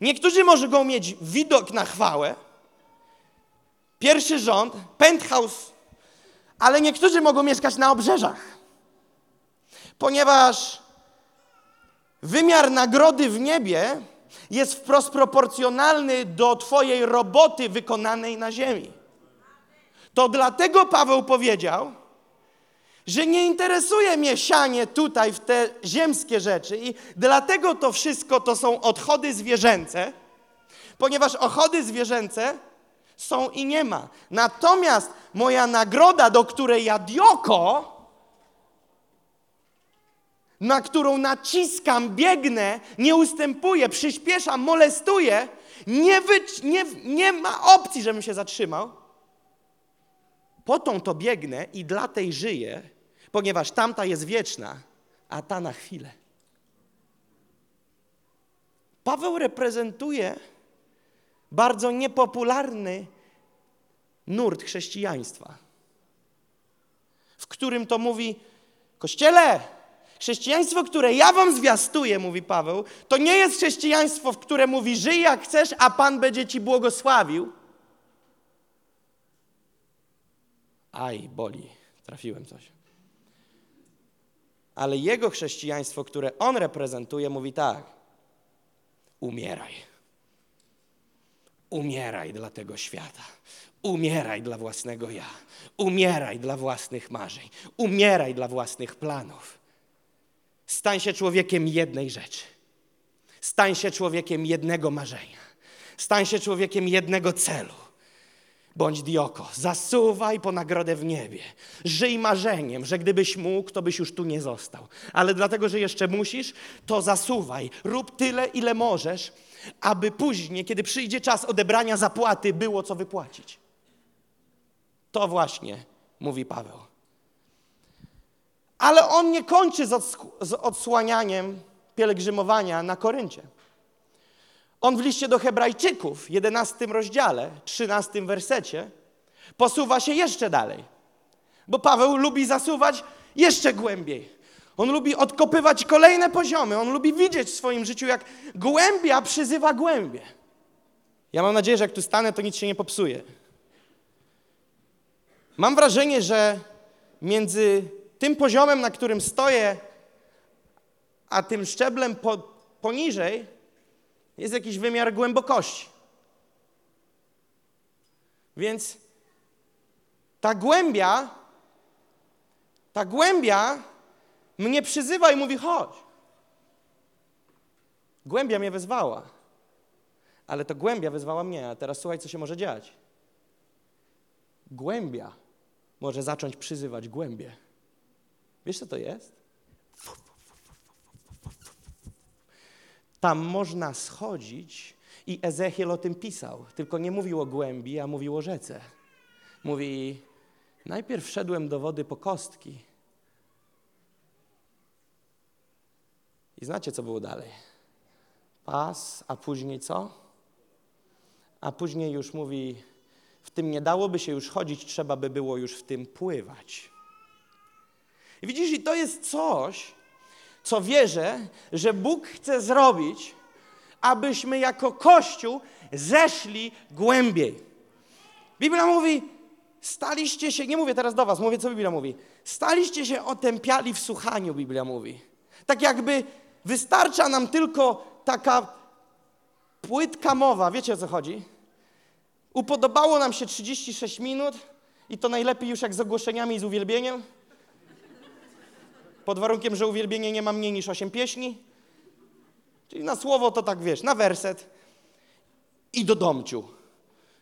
niektórzy mogą mieć widok na chwałę, pierwszy rząd, penthouse, ale niektórzy mogą mieszkać na obrzeżach, ponieważ wymiar nagrody w niebie jest wprost proporcjonalny do Twojej roboty wykonanej na ziemi. To dlatego Paweł powiedział, że nie interesuje mnie sianie tutaj w te ziemskie rzeczy i dlatego to wszystko to są odchody zwierzęce, ponieważ ochody zwierzęce są i nie ma. Natomiast moja nagroda, do której ja dioko, na którą naciskam, biegnę, nie ustępuję, przyspieszam, molestuję, nie, nie, nie ma opcji, żebym się zatrzymał. Po tą to biegnę i dla tej żyję, ponieważ tamta jest wieczna, a ta na chwilę. Paweł reprezentuje bardzo niepopularny nurt chrześcijaństwa, w którym to mówi: Kościele, Chrześcijaństwo, które ja wam zwiastuję, mówi Paweł, to nie jest chrześcijaństwo, w które mówi żyj jak chcesz, a Pan będzie ci błogosławił. Aj, boli, trafiłem coś. Ale jego chrześcijaństwo, które on reprezentuje, mówi tak: umieraj. Umieraj dla tego świata. Umieraj dla własnego ja. Umieraj dla własnych marzeń. Umieraj dla własnych planów. Stań się człowiekiem jednej rzeczy. Stań się człowiekiem jednego marzenia. Stań się człowiekiem jednego celu. Bądź dioko, zasuwaj po nagrodę w niebie. Żyj marzeniem, że gdybyś mógł, to byś już tu nie został. Ale dlatego, że jeszcze musisz, to zasuwaj. Rób tyle, ile możesz, aby później, kiedy przyjdzie czas odebrania zapłaty, było co wypłacić. To właśnie mówi Paweł. Ale on nie kończy z odsłanianiem pielgrzymowania na Koryncie. On w liście do Hebrajczyków, 11 rozdziale, 13 wersecie, posuwa się jeszcze dalej. Bo Paweł lubi zasuwać jeszcze głębiej. On lubi odkopywać kolejne poziomy. On lubi widzieć w swoim życiu, jak głębia przyzywa głębie. Ja mam nadzieję, że jak tu stanę, to nic się nie popsuje. Mam wrażenie, że między tym poziomem, na którym stoję, a tym szczeblem po, poniżej, jest jakiś wymiar głębokości. Więc ta głębia, ta głębia mnie przyzywa i mówi: chodź. Głębia mnie wezwała, ale to głębia wezwała mnie, a teraz słuchaj, co się może dziać. Głębia może zacząć przyzywać głębie. Wiesz, co to jest? Tam można schodzić i Ezechiel o tym pisał, tylko nie mówił o głębi, a mówił o rzece. Mówi, najpierw wszedłem do wody po kostki. I znacie, co było dalej? Pas, a później co? A później już mówi, w tym nie dałoby się już chodzić, trzeba by było już w tym pływać. I widzisz, i to jest coś, co wierzę, że Bóg chce zrobić, abyśmy jako Kościół zeszli głębiej. Biblia mówi, staliście się, nie mówię teraz do was, mówię co Biblia mówi, staliście się otępiali w słuchaniu, Biblia mówi. Tak jakby wystarcza nam tylko taka Płytka mowa, wiecie o co chodzi? Upodobało nam się 36 minut i to najlepiej już jak z ogłoszeniami i z uwielbieniem. Pod warunkiem, że uwielbienie nie ma mniej niż 8 pieśni. Czyli na słowo to tak wiesz, na werset i do domciu.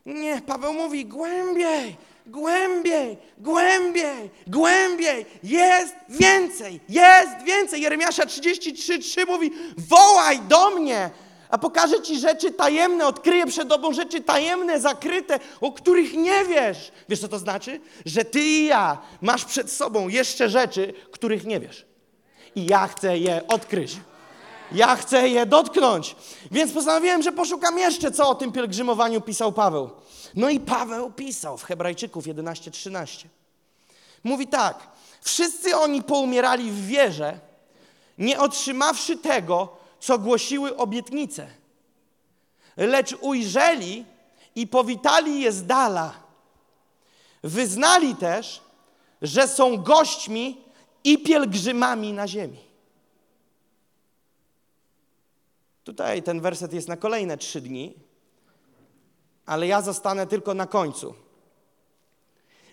Nie, Paweł mówi głębiej, głębiej, głębiej, głębiej. Jest więcej, jest więcej. Jeremiasza 33:3 mówi: wołaj do mnie, a pokażę ci rzeczy tajemne, odkryję przed tobą rzeczy tajemne, zakryte, o których nie wiesz. Wiesz, co to znaczy? Że ty i ja masz przed sobą jeszcze rzeczy, których nie wiesz. I ja chcę je odkryć. Ja chcę je dotknąć. Więc postanowiłem, że poszukam jeszcze, co o tym pielgrzymowaniu pisał Paweł. No i Paweł pisał w Hebrajczyków 11:13. Mówi tak: Wszyscy oni poumierali w wierze, nie otrzymawszy tego, co głosiły obietnice, lecz ujrzeli i powitali je z dala. Wyznali też, że są gośćmi i pielgrzymami na ziemi. Tutaj ten werset jest na kolejne trzy dni, ale ja zostanę tylko na końcu.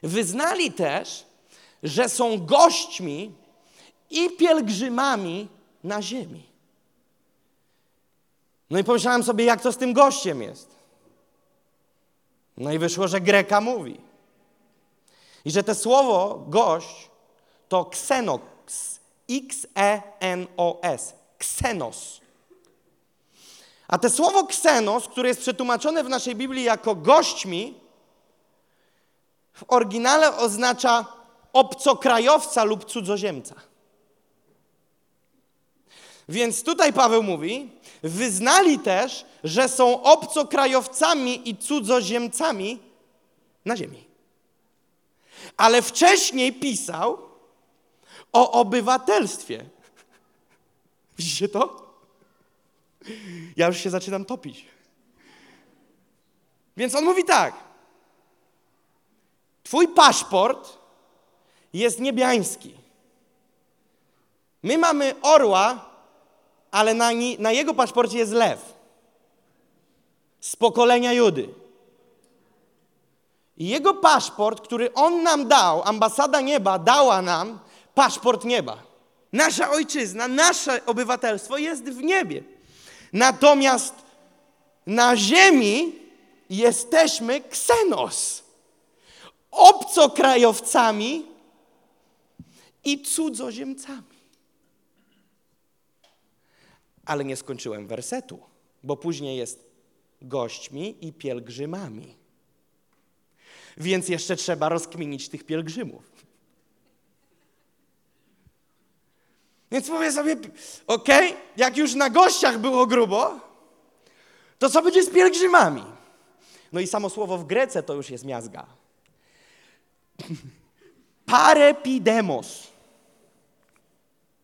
Wyznali też, że są gośćmi i pielgrzymami na ziemi. No i pomyślałem sobie, jak to z tym gościem jest. No i wyszło, że Greka mówi. I że to słowo gość to ksenox, X-E-N-O-S, ksenos. A te słowo ksenos, które jest przetłumaczone w naszej Biblii jako gośćmi, w oryginale oznacza obcokrajowca lub cudzoziemca. Więc tutaj Paweł mówi, wyznali też, że są obcokrajowcami i cudzoziemcami na ziemi. Ale wcześniej pisał o obywatelstwie. Widzicie to? Ja już się zaczynam topić. Więc on mówi tak. Twój paszport jest niebiański. My mamy orła, ale na, na jego paszporcie jest lew. Z pokolenia Judy. Jego paszport, który on nam dał, ambasada nieba dała nam paszport nieba. Nasza ojczyzna, nasze obywatelstwo jest w niebie. Natomiast na ziemi jesteśmy ksenos, obcokrajowcami i cudzoziemcami. Ale nie skończyłem wersetu, bo później jest gośćmi i pielgrzymami. Więc jeszcze trzeba rozkminić tych pielgrzymów. Więc mówię sobie, okej, okay, jak już na gościach było grubo, to co będzie z pielgrzymami? No i samo słowo w Grece to już jest miazga. Parepidemos.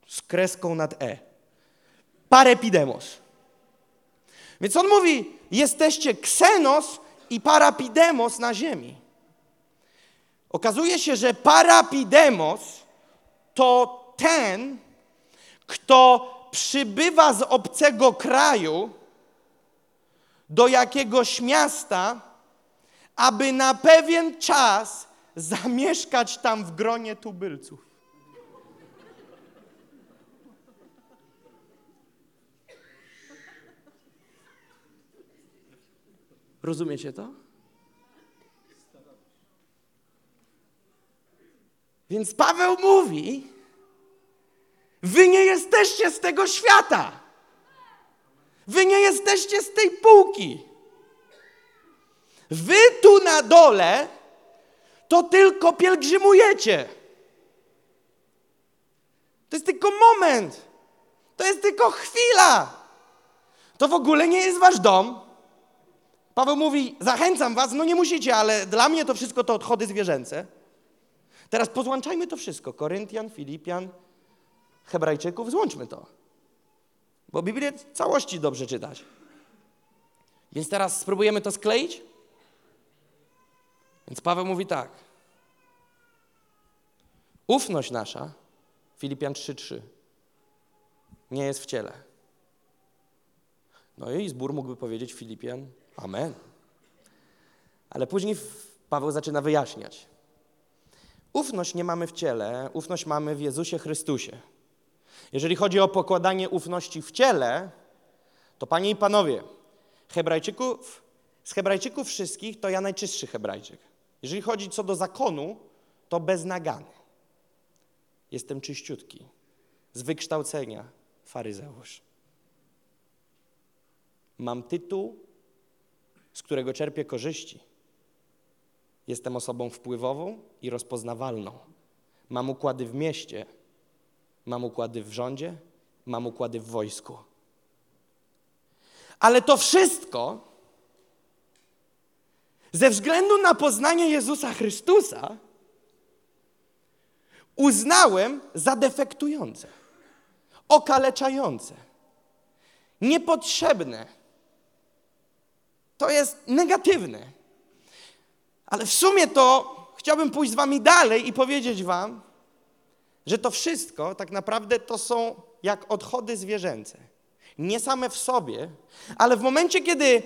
Z kreską nad e. Parepidemos. Więc on mówi, jesteście ksenos i parapidemos na ziemi. Okazuje się, że parapidemos to ten, kto przybywa z obcego kraju do jakiegoś miasta, aby na pewien czas zamieszkać tam w gronie tubylców. Rozumiecie to? Więc Paweł mówi, wy nie jesteście z tego świata. Wy nie jesteście z tej półki. Wy tu na dole to tylko pielgrzymujecie. To jest tylko moment. To jest tylko chwila. To w ogóle nie jest wasz dom. Paweł mówi: Zachęcam was, no nie musicie, ale dla mnie to wszystko to odchody zwierzęce. Teraz pozłączajmy to wszystko: Koryntian, Filipian, Hebrajczyków, złączmy to. Bo Biblię w całości dobrze czytać. Więc teraz spróbujemy to skleić? Więc Paweł mówi tak. Ufność nasza, Filipian 3:3, nie jest w ciele. No i zbór mógłby powiedzieć Filipian, amen. Ale później Paweł zaczyna wyjaśniać. Ufność nie mamy w ciele, ufność mamy w Jezusie Chrystusie. Jeżeli chodzi o pokładanie ufności w ciele, to panie i panowie, Hebrajczyków, z Hebrajczyków wszystkich to ja najczystszy Hebrajczyk. Jeżeli chodzi co do zakonu, to beznagany. Jestem czyściutki, z wykształcenia faryzeusz. Mam tytuł, z którego czerpię korzyści. Jestem osobą wpływową i rozpoznawalną. Mam układy w mieście, mam układy w rządzie, mam układy w wojsku. Ale to wszystko ze względu na poznanie Jezusa Chrystusa uznałem za defektujące, okaleczające, niepotrzebne. To jest negatywne. Ale w sumie to chciałbym pójść z wami dalej i powiedzieć wam, że to wszystko tak naprawdę to są jak odchody zwierzęce. Nie same w sobie, ale w momencie, kiedy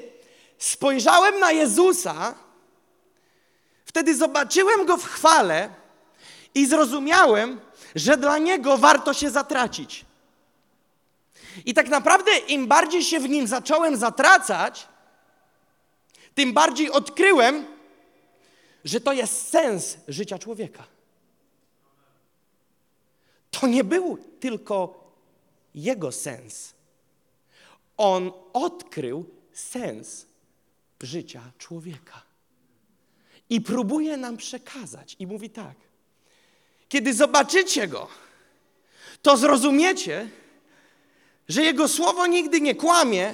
spojrzałem na Jezusa, wtedy zobaczyłem Go w chwale i zrozumiałem, że dla Niego warto się zatracić. I tak naprawdę im bardziej się w Nim zacząłem zatracać, tym bardziej odkryłem, że to jest sens życia człowieka. To nie był tylko jego sens. On odkrył sens życia człowieka. I próbuje nam przekazać. I mówi tak. Kiedy zobaczycie go, to zrozumiecie, że jego słowo nigdy nie kłamie.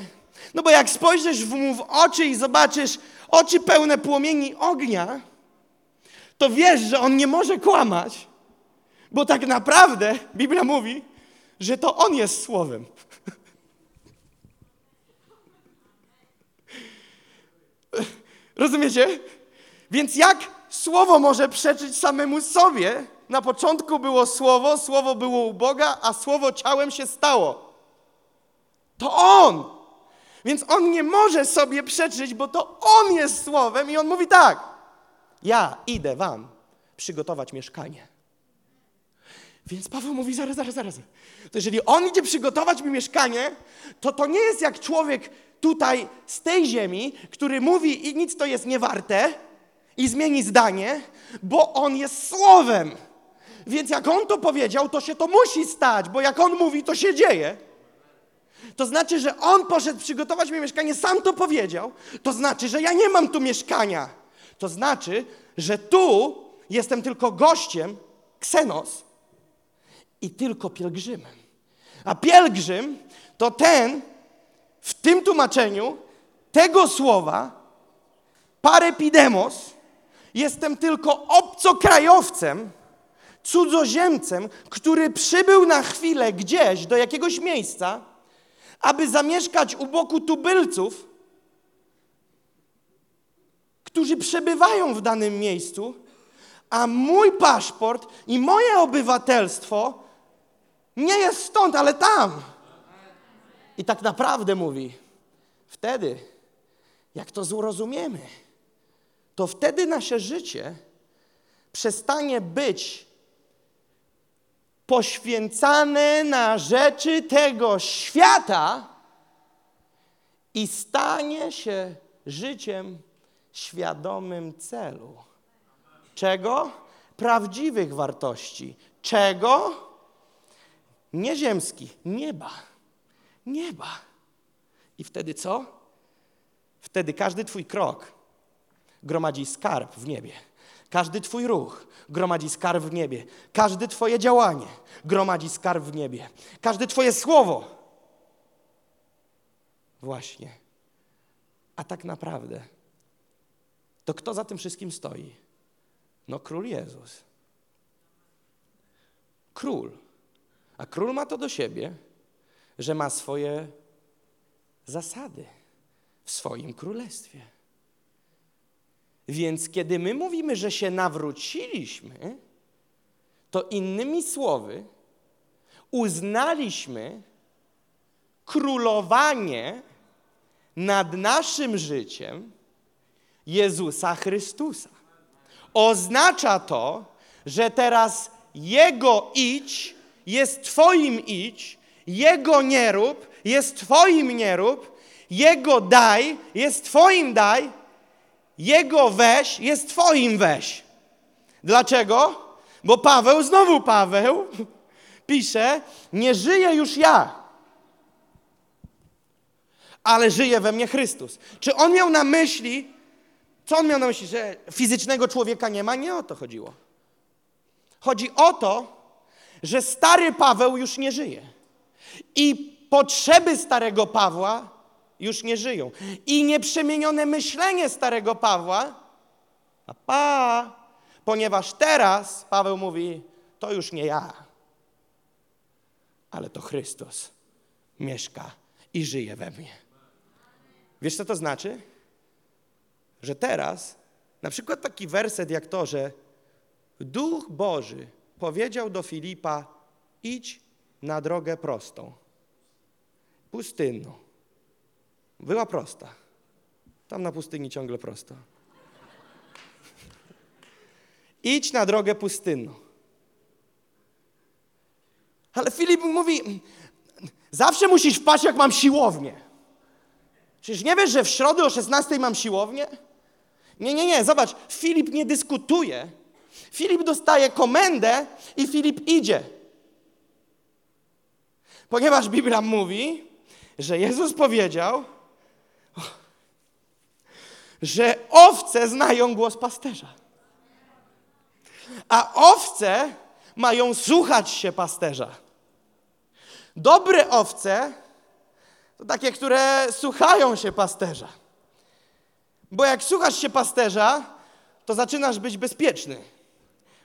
No bo jak spojrzysz mu w oczy i zobaczysz oczy pełne płomieni ognia, to wiesz, że on nie może kłamać, bo tak naprawdę Biblia mówi, że to on jest słowem. Rozumiecie? Więc jak słowo może przeczyć samemu sobie? Na początku było słowo, słowo było u Boga, a słowo ciałem się stało. To on. Więc on nie może sobie przeczyć, bo to on jest słowem i on mówi tak. Ja idę wam przygotować mieszkanie. Więc Paweł mówi, zaraz, zaraz, zaraz. To jeżeli on idzie przygotować mi mieszkanie, to to nie jest jak człowiek tutaj z tej ziemi, który mówi i nic to jest niewarte i zmieni zdanie, bo on jest słowem. Więc jak on to powiedział, to się to musi stać, bo jak on mówi, to się dzieje. To znaczy, że on poszedł przygotować mi mieszkanie, sam to powiedział. To znaczy, że ja nie mam tu mieszkania. To znaczy, że tu jestem tylko gościem, ksenos, i tylko pielgrzymem. A pielgrzym to ten, w tym tłumaczeniu tego słowa, parepidemos, jestem tylko obcokrajowcem, cudzoziemcem, który przybył na chwilę gdzieś do jakiegoś miejsca, aby zamieszkać u boku tubylców, którzy przebywają w danym miejscu, a mój paszport i moje obywatelstwo nie jest stąd, ale tam. I tak naprawdę mówi, wtedy, jak to zrozumiemy, to wtedy nasze życie przestanie być poświęcane na rzeczy tego świata i stanie się życiem świadomym celu. Czego? Prawdziwych wartości. Czego? Nieziemskich. Nieba. Nieba. I wtedy co? Wtedy każdy Twój krok gromadzi skarb w niebie. Każdy Twój ruch gromadzi skarb w niebie. Każde Twoje działanie gromadzi skarb w niebie. Każde Twoje słowo. Właśnie. A tak naprawdę, to kto za tym wszystkim stoi? No król Jezus. Król. A król ma to do siebie, że ma swoje zasady w swoim królestwie. Więc kiedy my mówimy, że się nawróciliśmy, to innymi słowy uznaliśmy królowanie nad naszym życiem Jezusa Chrystusa. Oznacza to, że teraz Jego idź jest Twoim idź, Jego nie rób jest Twoim nie rób, Jego daj jest Twoim daj, Jego weź jest Twoim weź. Dlaczego? Bo Paweł, znowu Paweł, pisze, nie żyję już ja, ale żyje we mnie Chrystus. Czy on miał na myśli, co on miał na myśli, że fizycznego człowieka nie ma? Nie o to chodziło. Chodzi o to, że stary Paweł już nie żyje. I potrzeby starego Pawła już nie żyją. I nieprzemienione myślenie starego Pawła, a pa, ponieważ teraz Paweł mówi, to już nie ja, ale to Chrystus mieszka i żyje we mnie. Wiesz, co to znaczy? Że teraz, na przykład taki werset jak to, że Duch Boży powiedział do Filipa: idź na drogę prostą, pustynną. Była prosta. Tam na pustyni ciągle prosto. Idź na drogę pustynną. Ale Filip mówi, zawsze musisz wpaść, jak mam siłownię. Przecież nie wiesz, że w środę o 16 mam siłownię? Nie, nie, nie, zobacz, Filip nie dyskutuje. Filip dostaje komendę i Filip idzie. Ponieważ Biblia mówi, że Jezus powiedział, że owce znają głos pasterza. A owce mają słuchać się pasterza. Dobre owce to takie, które słuchają się pasterza. Bo jak słuchasz się pasterza, to zaczynasz być bezpieczny.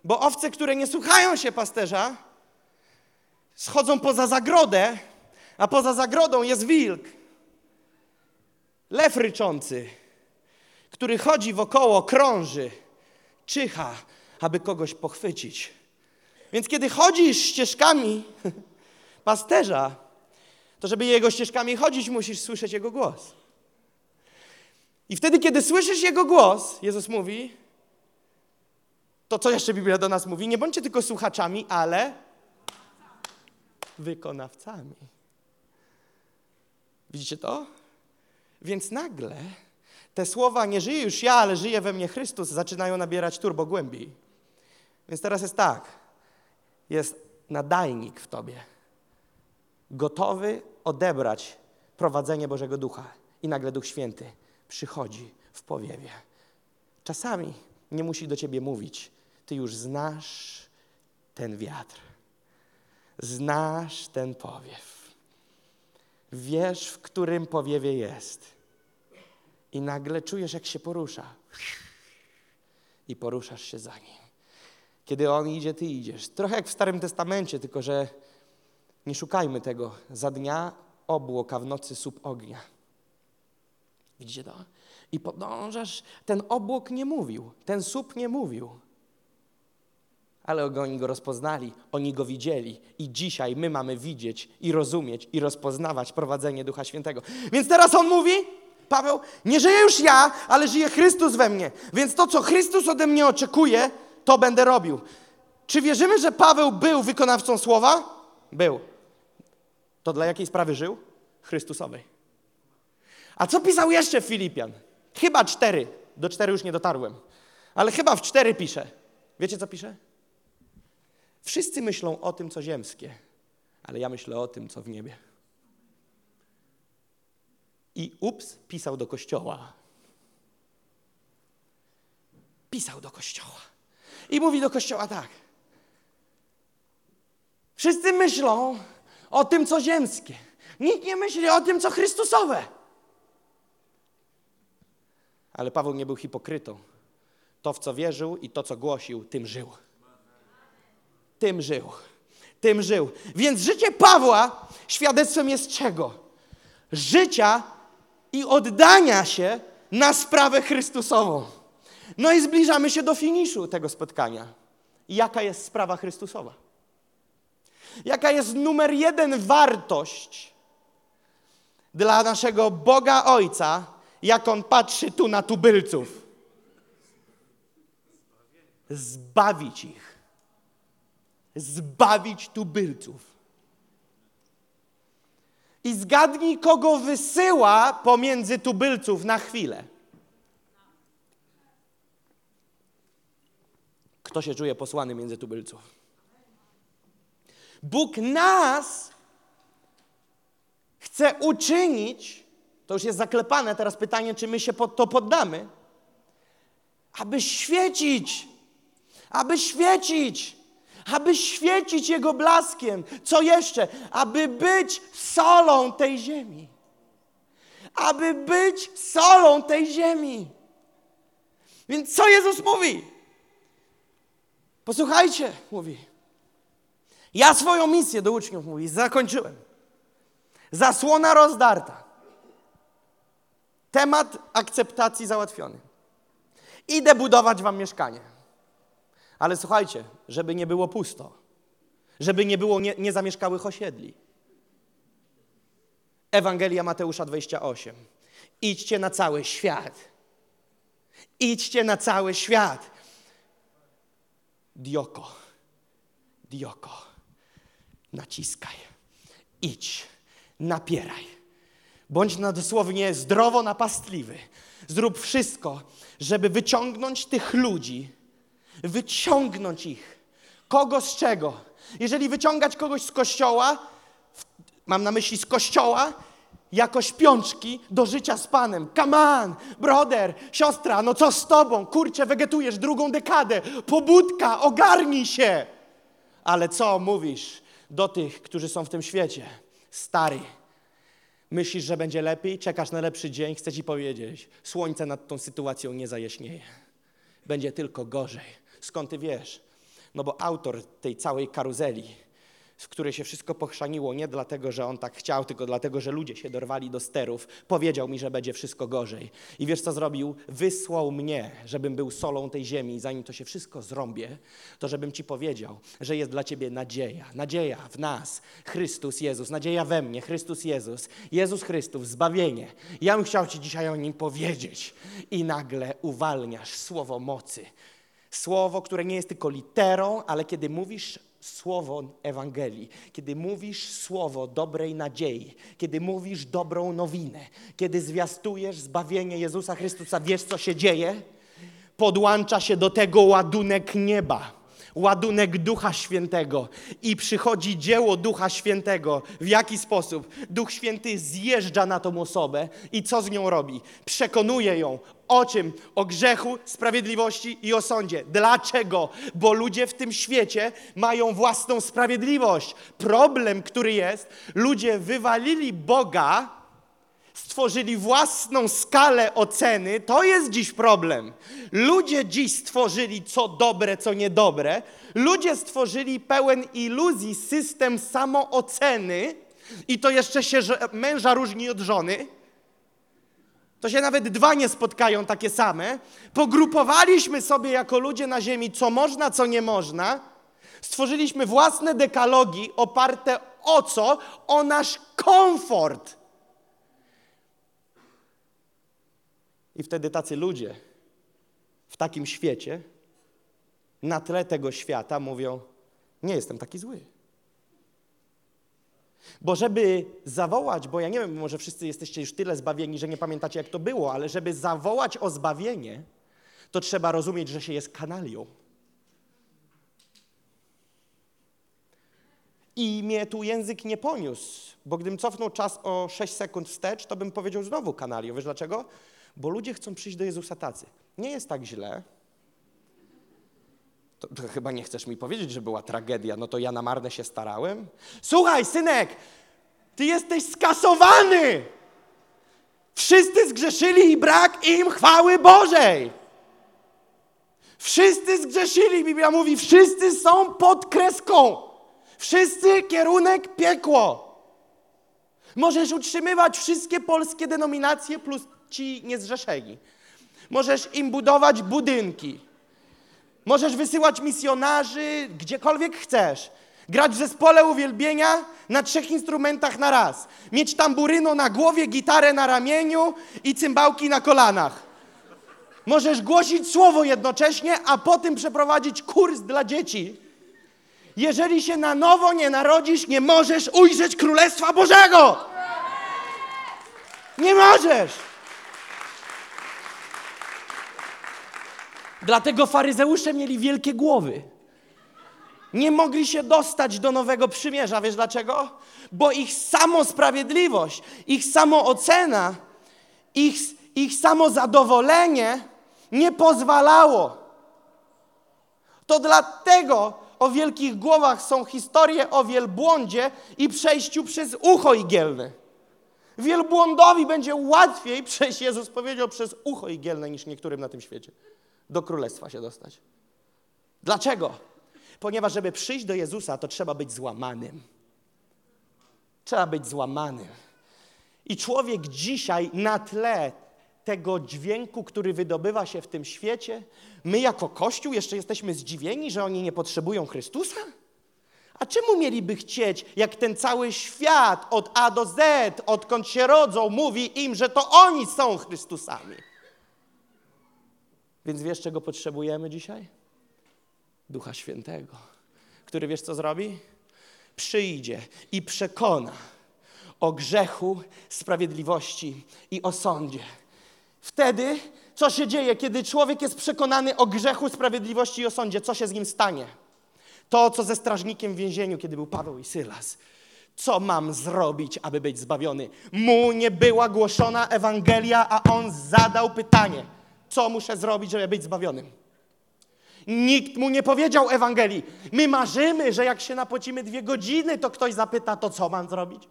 Bo owce, które nie słuchają się pasterza, schodzą poza zagrodę, a poza zagrodą jest wilk. Lew ryczący, który chodzi wokoło, krąży, czyha, aby kogoś pochwycić. Więc kiedy chodzisz ścieżkami pasterza, to żeby jego ścieżkami chodzić, musisz słyszeć jego głos. I wtedy, kiedy słyszysz jego głos, Jezus mówi, to co jeszcze Biblia do nas mówi? Nie bądźcie tylko słuchaczami, ale wykonawcami. Widzicie to? Więc nagle te słowa nie żyje już ja, ale żyje we mnie Chrystus, zaczynają nabierać turbo głębiej. Więc teraz jest tak. Jest nadajnik w tobie gotowy odebrać prowadzenie Bożego Ducha. I nagle Duch Święty przychodzi w powiewie. Czasami nie musi do ciebie mówić. Ty już znasz ten wiatr. Znasz ten powiew. Wiesz, w którym powiewie jest. I nagle czujesz, jak się porusza. I poruszasz się za nim. Kiedy on idzie, ty idziesz. Trochę jak w Starym Testamencie, tylko że nie szukajmy tego. Za dnia obłok, w nocy słup ognia. Widzicie to? I podążasz. Ten obłok nie mówił, ten słup nie mówił. Ale oni go rozpoznali, oni go widzieli. I dzisiaj my mamy widzieć i rozumieć i rozpoznawać prowadzenie Ducha Świętego. Więc teraz on mówi, Paweł, nie żyję już ja, ale żyje Chrystus we mnie. Więc to, co Chrystus ode mnie oczekuje, to będę robił. Czy wierzymy, że Paweł był wykonawcą słowa? Był to dla jakiej sprawy żył? Chrystusowej. A co pisał jeszcze Filipian? Chyba cztery. Do cztery już nie dotarłem. Ale chyba w cztery pisze. Wiecie, co pisze? Wszyscy myślą o tym, co ziemskie, ale ja myślę o tym, co w niebie. I ups, pisał do kościoła. Pisał do kościoła. I mówi do kościoła tak. Wszyscy myślą, o tym, co ziemskie. Nikt nie myśli o tym, co Chrystusowe. Ale Paweł nie był hipokrytą. To, w co wierzył i to, co głosił, tym żył. Tym żył. Tym żył. Więc życie Pawła świadectwem jest czego? Życia i oddania się na sprawę Chrystusową. No i zbliżamy się do finiszu tego spotkania. Jaka jest sprawa Chrystusowa? Jaka jest numer jeden wartość dla naszego Boga Ojca, jak On patrzy tu na tubylców. Zbawić ich. Zbawić tubylców. I zgadnij, kogo wysyła pomiędzy tubylców na chwilę. Kto się czuje posłany między tubylców? Bóg nas chce uczynić, to już jest zaklepane, teraz pytanie, czy my się pod to poddamy, aby świecić, aby świecić, aby świecić Jego blaskiem. Co jeszcze? Aby być solą tej ziemi. Aby być solą tej ziemi. Więc co Jezus mówi? Posłuchajcie, mówi. Ja swoją misję do uczniów, mówi, zakończyłem. Zasłona rozdarta. Temat akceptacji załatwiony. Idę budować wam mieszkanie. Ale słuchajcie, żeby nie było pusto, żeby nie było nie, niezamieszkałych osiedli. Ewangelia Mateusza 28. Idźcie na cały świat. Idźcie na cały świat. Dioko, dioko, naciskaj, idź, napieraj. Bądź na dosłownie zdrowo napastliwy. Zrób wszystko, żeby wyciągnąć tych ludzi, wyciągnąć ich. Kogo z czego? Jeżeli wyciągać kogoś z kościoła, mam na myśli z kościoła, jako śpiączki do życia z Panem. Come on, brother, siostra, no co z tobą? Kurczę, wegetujesz drugą dekadę. Pobudka, ogarnij się. Ale co mówisz do tych, którzy są w tym świecie? Stary, myślisz, że będzie lepiej? Czekasz na lepszy dzień? Chcę ci powiedzieć, słońce nad tą sytuacją nie zajaśnieje. Będzie tylko gorzej. Skąd ty wiesz? No bo autor tej całej karuzeli w której się wszystko pochrzaniło nie dlatego, że on tak chciał, tylko dlatego, że ludzie się dorwali do sterów, powiedział mi, że będzie wszystko gorzej. I wiesz co zrobił? Wysłał mnie, żebym był solą tej ziemi, zanim to się wszystko zrąbie, to żebym ci powiedział, że jest dla ciebie nadzieja. Nadzieja w nas, Chrystus Jezus, nadzieja we mnie, Chrystus Jezus, Jezus Chrystus, zbawienie. Ja bym chciał ci dzisiaj o nim powiedzieć. I nagle uwalniasz słowo mocy. Słowo, które nie jest tylko literą, ale kiedy mówisz słowo Ewangelii, kiedy mówisz słowo dobrej nadziei, kiedy mówisz dobrą nowinę, kiedy zwiastujesz zbawienie Jezusa Chrystusa, wiesz co się dzieje? Podłącza się do tego ładunek nieba ładunek Ducha Świętego i przychodzi dzieło Ducha Świętego. W jaki sposób? Duch Święty zjeżdża na tą osobę i co z nią robi? Przekonuje ją o czym? O grzechu, sprawiedliwości i o sądzie. Dlaczego? Bo ludzie w tym świecie mają własną sprawiedliwość. Problem, który jest, ludzie wywalili Boga stworzyli własną skalę oceny, to jest dziś problem. Ludzie dziś stworzyli co dobre, co niedobre. Ludzie stworzyli pełen iluzji system samooceny i to jeszcze się męża różni od żony. To się nawet dwa nie spotkają takie same. Pogrupowaliśmy sobie jako ludzie na ziemi, co można, co nie można. Stworzyliśmy własne dekalogi oparte o co? O nasz komfort. I wtedy tacy ludzie w takim świecie, na tle tego świata mówią, nie jestem taki zły. Bo żeby zawołać, bo ja nie wiem, może wszyscy jesteście już tyle zbawieni, że nie pamiętacie, jak to było, ale żeby zawołać o zbawienie, to trzeba rozumieć, że się jest kanalią. I mnie tu język nie poniósł, bo gdybym cofnął czas o 6 sekund wstecz, to bym powiedział znowu kanalią. Wiesz dlaczego? Bo ludzie chcą przyjść do Jezusa tacy. Nie jest tak źle. To, to, chyba nie chcesz mi powiedzieć, że była tragedia. No to ja na marne się starałem. Słuchaj, synek, ty jesteś skasowany. Wszyscy zgrzeszyli i brak im chwały Bożej. Wszyscy zgrzeszyli, Biblia mówi, wszyscy są pod kreską. Wszyscy kierunek piekło. Możesz utrzymywać wszystkie polskie denominacje plus ci niezrzeszeni. Możesz im budować budynki. Możesz wysyłać misjonarzy gdziekolwiek chcesz. Grać w zespole uwielbienia na trzech instrumentach na raz. Mieć tamburyno na głowie, gitarę na ramieniu i cymbałki na kolanach. Możesz głosić słowo jednocześnie, a potem przeprowadzić kurs dla dzieci. Jeżeli się na nowo nie narodzisz, nie możesz ujrzeć Królestwa Bożego. Nie możesz. Dlatego faryzeusze mieli wielkie głowy. Nie mogli się dostać do nowego przymierza. Wiesz dlaczego? Bo ich samosprawiedliwość, ich samoocena, ich, ich samozadowolenie nie pozwalało. To dlatego o wielkich głowach są historie o wielbłądzie i przejściu przez ucho igielne. Wielbłądowi będzie łatwiej przejść, Jezus powiedział, przez ucho igielne niż niektórym na tym świecie. Do królestwa się dostać. Dlaczego? Ponieważ, żeby przyjść do Jezusa, to trzeba być złamanym. Trzeba być złamanym. I człowiek dzisiaj na tle tego dźwięku, który wydobywa się w tym świecie, my jako Kościół jeszcze jesteśmy zdziwieni, że oni nie potrzebują Chrystusa? A czemu mieliby chcieć, jak ten cały świat od A do Z, odkąd się rodzą, mówi im, że to oni są Chrystusami? Więc wiesz, czego potrzebujemy dzisiaj? Ducha Świętego, który wiesz, co zrobi? Przyjdzie i przekona o grzechu, sprawiedliwości i o sądzie. Wtedy, co się dzieje, kiedy człowiek jest przekonany o grzechu, sprawiedliwości i o sądzie? Co się z nim stanie? To, co ze strażnikiem w więzieniu, kiedy był Paweł i Sylas. Co mam zrobić, aby być zbawiony? Mu nie była głoszona Ewangelia, a on zadał pytanie: Co muszę zrobić, żeby być zbawionym? Nikt mu nie powiedział Ewangelii. My marzymy, że jak się napocimy dwie godziny, to ktoś zapyta, to co mam zrobić?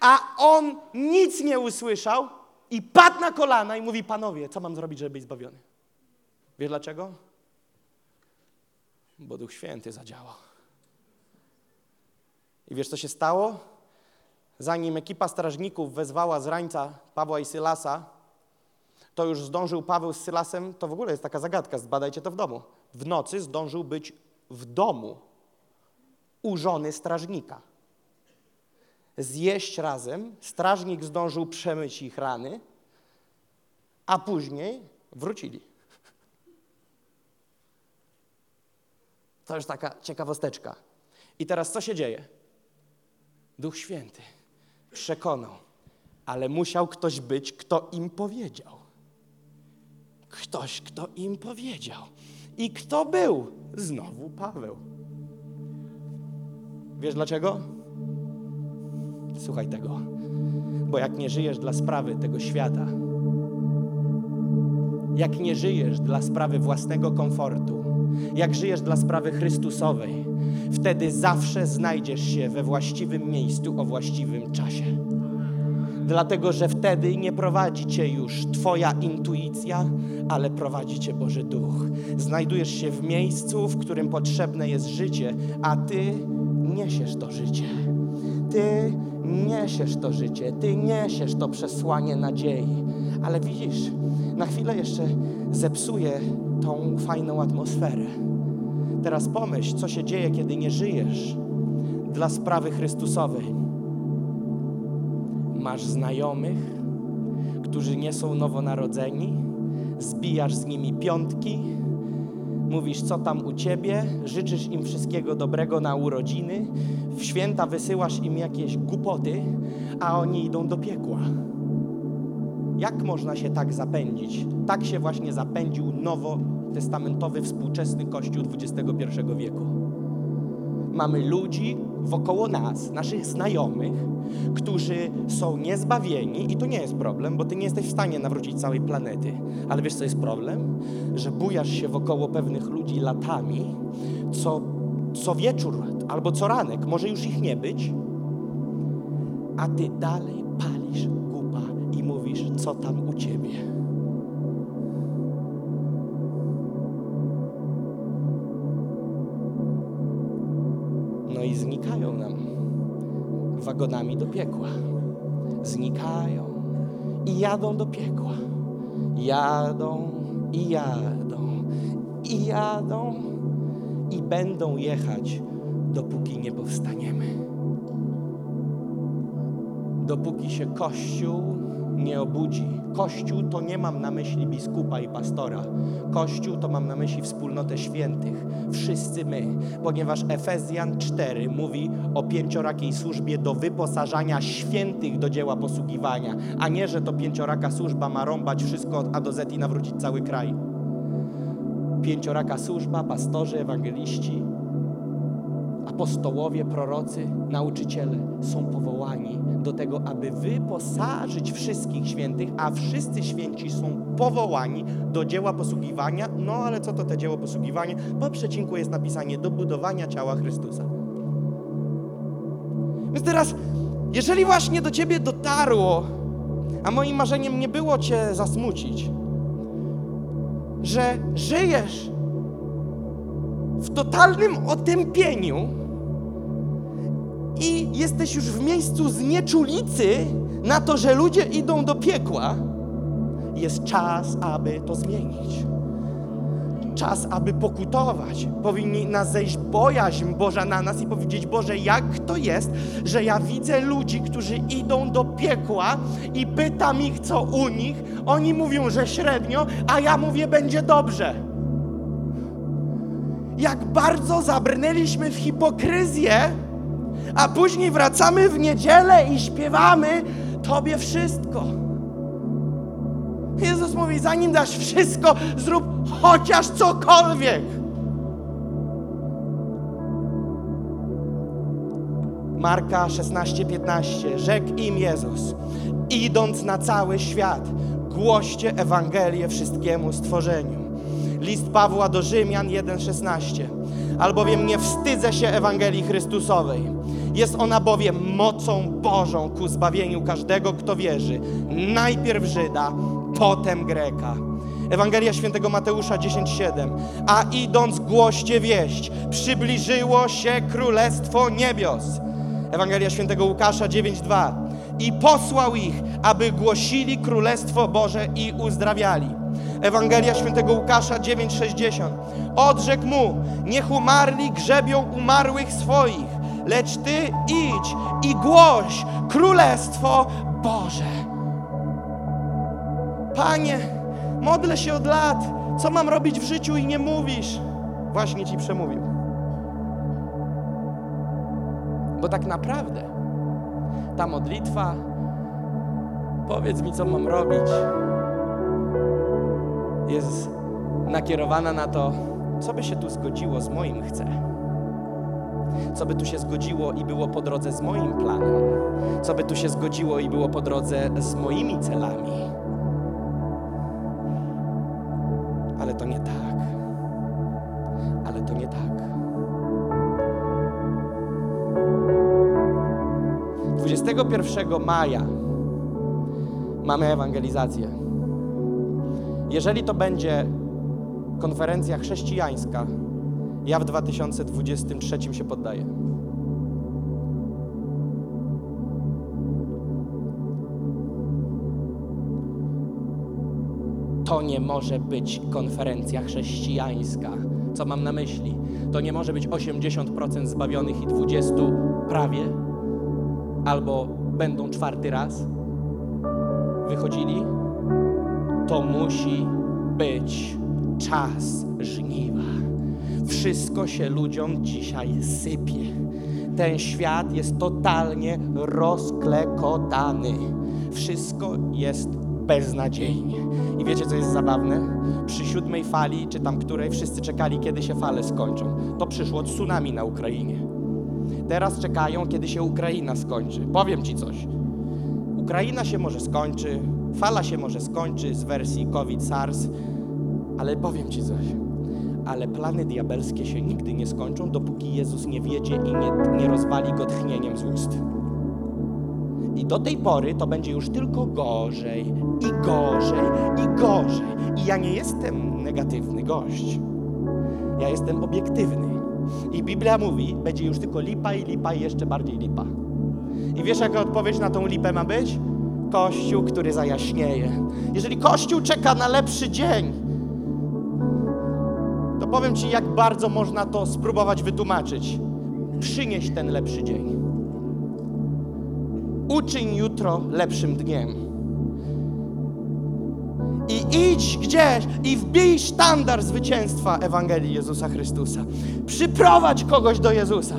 A on nic nie usłyszał i padł na kolana i mówi, panowie, co mam zrobić, żeby być zbawiony? Wiesz dlaczego? Bo Duch Święty zadziałał. I wiesz, co się stało? Zanim ekipa strażników wezwała z rańca Pawła i Sylasa, to już zdążył Paweł z Sylasem, to w ogóle jest taka zagadka, zbadajcie to w domu. W nocy zdążył być w domu u żony strażnika. Zjeść razem, strażnik zdążył przemyć ich rany, a później wrócili. To już taka ciekawosteczka. I teraz co się dzieje? Duch Święty przekonał, ale musiał ktoś być, kto im powiedział. Ktoś, kto im powiedział. I kto był? Znowu Paweł. Wiesz dlaczego? Słuchaj tego. Bo jak nie żyjesz dla sprawy tego świata, jak nie żyjesz dla sprawy własnego komfortu, jak żyjesz dla sprawy Chrystusowej, wtedy zawsze znajdziesz się we właściwym miejscu o właściwym czasie. Dlatego, że wtedy nie prowadzi cię już Twoja intuicja, ale prowadzi cię Boży Duch. Znajdujesz się w miejscu, w którym potrzebne jest życie, a Ty niesiesz to życie. Ty niesiesz to życie, Ty niesiesz to przesłanie nadziei. Ale widzisz, na chwilę jeszcze zepsuje tą fajną atmosferę. Teraz pomyśl, co się dzieje, kiedy nie żyjesz dla sprawy Chrystusowej. Masz znajomych, którzy nie są nowonarodzeni, zbijasz z nimi piątki, mówisz, co tam u ciebie, życzysz im wszystkiego dobrego na urodziny, w święta wysyłasz im jakieś głupoty, a oni idą do piekła. Jak można się tak zapędzić? Tak się właśnie zapędził nowotestamentowy, współczesny Kościół XXI wieku. Mamy ludzi wokoło nas, naszych znajomych, którzy są niezbawieni i to nie jest problem, bo ty nie jesteś w stanie nawrócić całej planety. Ale wiesz, co jest problem? Że bujasz się wokoło pewnych ludzi latami, co, co wieczór albo co ranek, może już ich nie być, a ty dalej palisz gupa i mówisz, co tam u ciebie. I znikają nam wagonami do piekła. Znikają i jadą do piekła. Jadą i jadą i jadą i będą jechać, dopóki nie powstaniemy. Dopóki się Kościół nie obudzi. Kościół to nie mam na myśli biskupa i pastora. Kościół to mam na myśli wspólnotę świętych. Wszyscy my, ponieważ Efezjan 4 mówi o pięciorakiej służbie do wyposażania świętych do dzieła posługiwania, a nie, że to pięcioraka służba ma rąbać wszystko od A do Z i nawrócić cały kraj. Pięcioraka służba, pastorzy, ewangeliści, apostołowie, prorocy, nauczyciele są powołani do tego, aby wyposażyć wszystkich świętych, a wszyscy święci są powołani do dzieła posługiwania. No ale co to te dzieło posługiwania? Po przecinku jest napisanie do budowania ciała Chrystusa. Więc teraz, jeżeli właśnie do ciebie dotarło, a moim marzeniem nie było cię zasmucić, że żyjesz w totalnym otępieniu i jesteś już w miejscu znieczulicy na to, że ludzie idą do piekła, jest czas, aby to zmienić. Czas, aby pokutować. Powinni nas zejść bojaźń Boża na nas i powiedzieć: Boże, jak to jest, że ja widzę ludzi, którzy idą do piekła i pytam ich, co u nich. Oni mówią, że średnio, a ja mówię, będzie dobrze jak bardzo zabrnęliśmy w hipokryzję, a później wracamy w niedzielę i śpiewamy Tobie wszystko. Jezus mówi, zanim dasz wszystko, zrób chociaż cokolwiek. Marka 16:15 rzekł im Jezus: Idąc na cały świat, głoście Ewangelię wszystkiemu stworzeniu. List Pawła do Rzymian 1:16. Albowiem nie wstydzę się Ewangelii Chrystusowej. Jest ona bowiem mocą Bożą ku zbawieniu każdego, kto wierzy. Najpierw Żyda, potem Greka. Ewangelia Świętego Mateusza 10:7. A idąc głoście wieść, przybliżyło się królestwo niebios. Ewangelia Świętego Łukasza 9:2. I posłał ich, aby głosili królestwo Boże i uzdrawiali. Ewangelia Świętego Łukasza 9:60. Odrzekł mu: Niech umarli grzebią umarłych swoich, lecz ty idź i głoś królestwo Boże. Panie, modlę się od lat. Co mam robić w życiu i nie mówisz? Właśnie ci przemówił. Bo tak naprawdę ta modlitwa, powiedz mi, co mam robić, jest nakierowana na to, co by się tu zgodziło z moim chcę. Co by tu się zgodziło i było po drodze z moim planem. Co by tu się zgodziło i było po drodze z moimi celami. Ale to nie tak. Ale to nie tak. 21 maja mamy ewangelizację. Jeżeli to będzie konferencja chrześcijańska, ja w 2023 się poddaję. To nie może być konferencja chrześcijańska. Co mam na myśli? To nie może być 80% zbawionych i 20 prawie, albo będą czwarty raz wychodzili. To musi być czas żniwa. Wszystko się ludziom dzisiaj sypie. Ten świat jest totalnie rozklekotany. Wszystko jest beznadziejnie. I wiecie, co jest zabawne? Przy siódmej fali, czy tam której, wszyscy czekali, kiedy się fale skończą. To przyszło tsunami na Ukrainie. Teraz czekają, kiedy się Ukraina skończy. Powiem ci coś. Ukraina się może skończy, fala się może skończy z wersji COVID-SARS, ale powiem ci coś. Ale plany diabelskie się nigdy nie skończą, dopóki Jezus nie wiedzie i nie, nie rozwali go tchnieniem z ust. I do tej pory to będzie już tylko gorzej i gorzej i gorzej. I ja nie jestem negatywny gość. Ja jestem obiektywny. I Biblia mówi, będzie już tylko lipa i lipa i jeszcze bardziej lipa. I wiesz, jaka odpowiedź na tą lipę ma być? Kościół, który zajaśnieje. Jeżeli Kościół czeka na lepszy dzień, to powiem Ci, jak bardzo można to spróbować wytłumaczyć. Przynieś ten lepszy dzień. Uczyń jutro lepszym dniem. I idź gdzieś i wbij sztandar zwycięstwa Ewangelii Jezusa Chrystusa. Przyprowadź kogoś do Jezusa.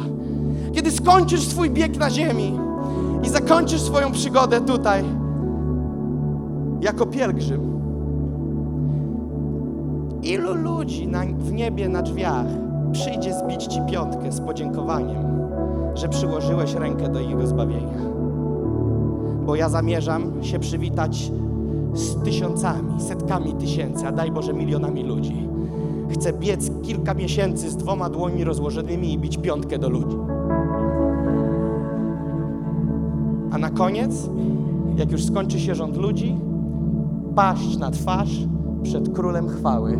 Kiedy skończysz swój bieg na ziemi i zakończysz swoją przygodę tutaj, jako pielgrzym, ilu ludzi na, w niebie na drzwiach przyjdzie zbić ci piątkę z podziękowaniem, że przyłożyłeś rękę do jego zbawienia? Bo ja zamierzam się przywitać z tysiącami, setkami tysięcy, a daj Boże milionami ludzi. Chcę biec kilka miesięcy z dwoma dłońmi rozłożonymi i bić piątkę do ludzi. A na koniec, jak już skończy się rząd ludzi, paść na twarz przed królem chwały.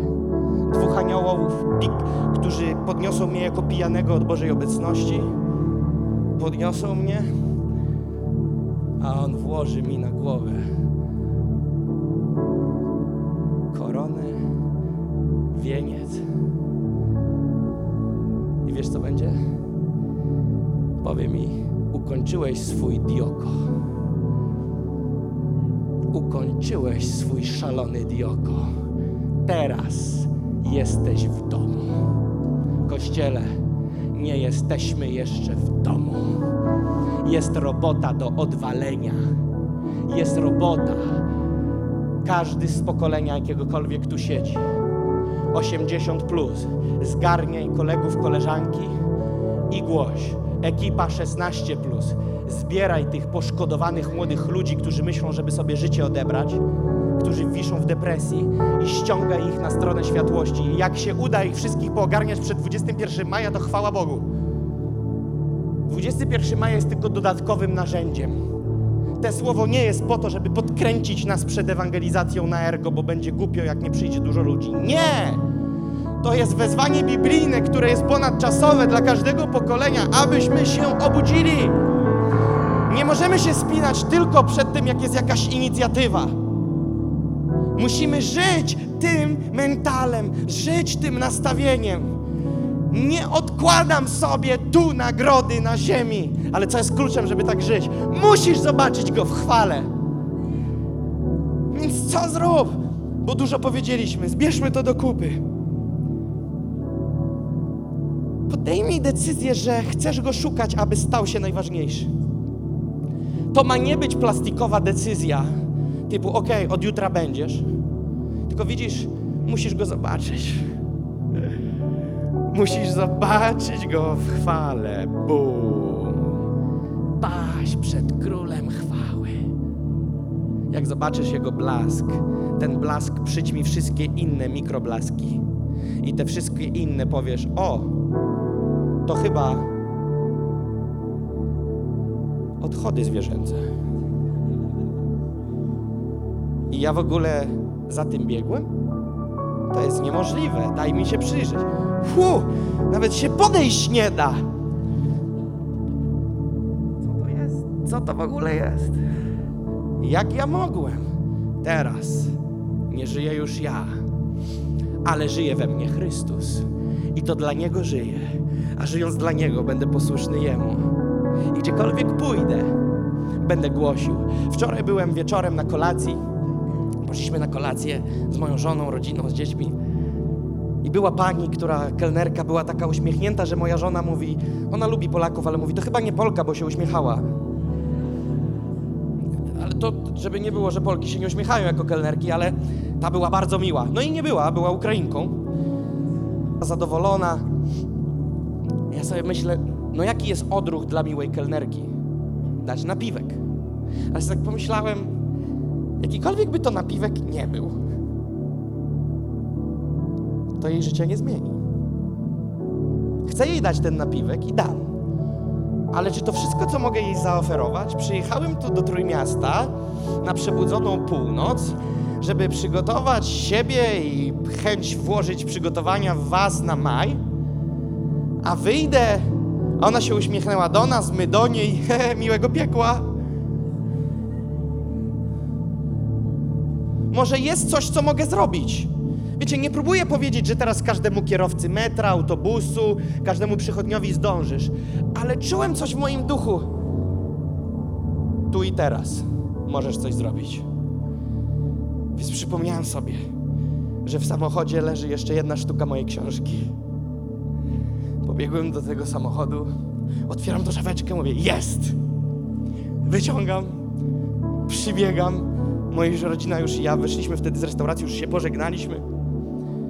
Dwóch aniołów, pik, którzy podniosą mnie jako pijanego od Bożej obecności, podniosą mnie, a on włoży mi na głowę koronę, wieniec. I wiesz co będzie? Powie mi, ukończyłeś swój dioko. Ukończyłeś swój szalony dioko. Teraz jesteś w domu. Kościele, nie jesteśmy jeszcze w domu. Jest robota do odwalenia. Jest robota. Każdy z pokolenia jakiegokolwiek tu siedzi. 80 plus. Zgarniaj kolegów, koleżanki i głoś. Ekipa 16 plus. Zbieraj tych poszkodowanych młodych ludzi, którzy myślą, żeby sobie życie odebrać, którzy wiszą w depresji i ściągaj ich na stronę światłości. Jak się uda ich wszystkich poogarniać przed 21 maja, to chwała Bogu. 21 maja jest tylko dodatkowym narzędziem. Te słowo nie jest po to, żeby podkręcić nas przed ewangelizacją na ergo, bo będzie głupio, jak nie przyjdzie dużo ludzi. Nie! To jest wezwanie biblijne, które jest ponadczasowe dla każdego pokolenia, abyśmy się obudzili. Nie możemy się spinać tylko przed tym, jak jest jakaś inicjatywa. Musimy żyć tym mentalem, żyć tym nastawieniem. Nie odkładam sobie tu nagrody na ziemi, ale co jest kluczem, żeby tak żyć? Musisz zobaczyć go w chwale. Więc co zrób? Bo dużo powiedzieliśmy, zbierzmy to do kupy. Podejmij decyzję, że chcesz go szukać, aby stał się najważniejszy. To ma nie być plastikowa decyzja, typu ok, od jutra będziesz. Tylko widzisz, musisz go zobaczyć. Musisz zobaczyć go w chwale. Bum. Paść przed królem chwały. Jak zobaczysz jego blask, ten blask przyćmi wszystkie inne mikroblaski. I te wszystkie inne powiesz, o, to chyba odchody zwierzęce. I ja w ogóle za tym biegłem? To jest niemożliwe. Daj mi się przyjrzeć. Fu, nawet się podejść nie da. Co to jest? Co to w ogóle jest? Jak ja mogłem? Teraz nie żyję już ja, ale żyje we mnie Chrystus. I to dla Niego żyję, a żyjąc dla Niego będę posłuszny Jemu. I gdziekolwiek pójdę, będę głosił. Wczoraj byłem wieczorem na kolacji. Poszliśmy na kolację z moją żoną, rodziną, z dziećmi. I była pani, która, kelnerka, była taka uśmiechnięta, że moja żona mówi, ona lubi Polaków, ale mówi, to chyba nie Polka, bo się uśmiechała. Ale to, żeby nie było, że Polki się nie uśmiechają jako kelnerki, ale ta była bardzo miła. No i nie była, była Ukrainką. Zadowolona. Ja sobie myślę, no jaki jest odruch dla miłej kelnerki? Dać napiwek. Ale tak pomyślałem, jakikolwiek by to napiwek nie był, to jej życie nie zmieni. Chcę jej dać ten napiwek i dam. Ale czy to wszystko, co mogę jej zaoferować? Przyjechałem tu do Trójmiasta na przebudzoną północ, żeby przygotować siebie i chęć włożyć przygotowania w was na maj, a wyjdę, a ona się uśmiechnęła do nas, my do niej, miłego piekła. Może jest coś, co mogę zrobić. Wiecie, nie próbuję powiedzieć, że teraz każdemu kierowcy metra, autobusu, każdemu przychodniowi zdążysz, ale czułem coś w moim duchu. Tu i teraz możesz coś zrobić. Więc przypomniałem sobie, że w samochodzie leży jeszcze jedna sztuka mojej książki. Pobiegłem do tego samochodu, otwieram tą szafeczkę, mówię, jest! Wyciągam, przybiegam, Moja rodzina już i ja wyszliśmy wtedy z restauracji, już się pożegnaliśmy.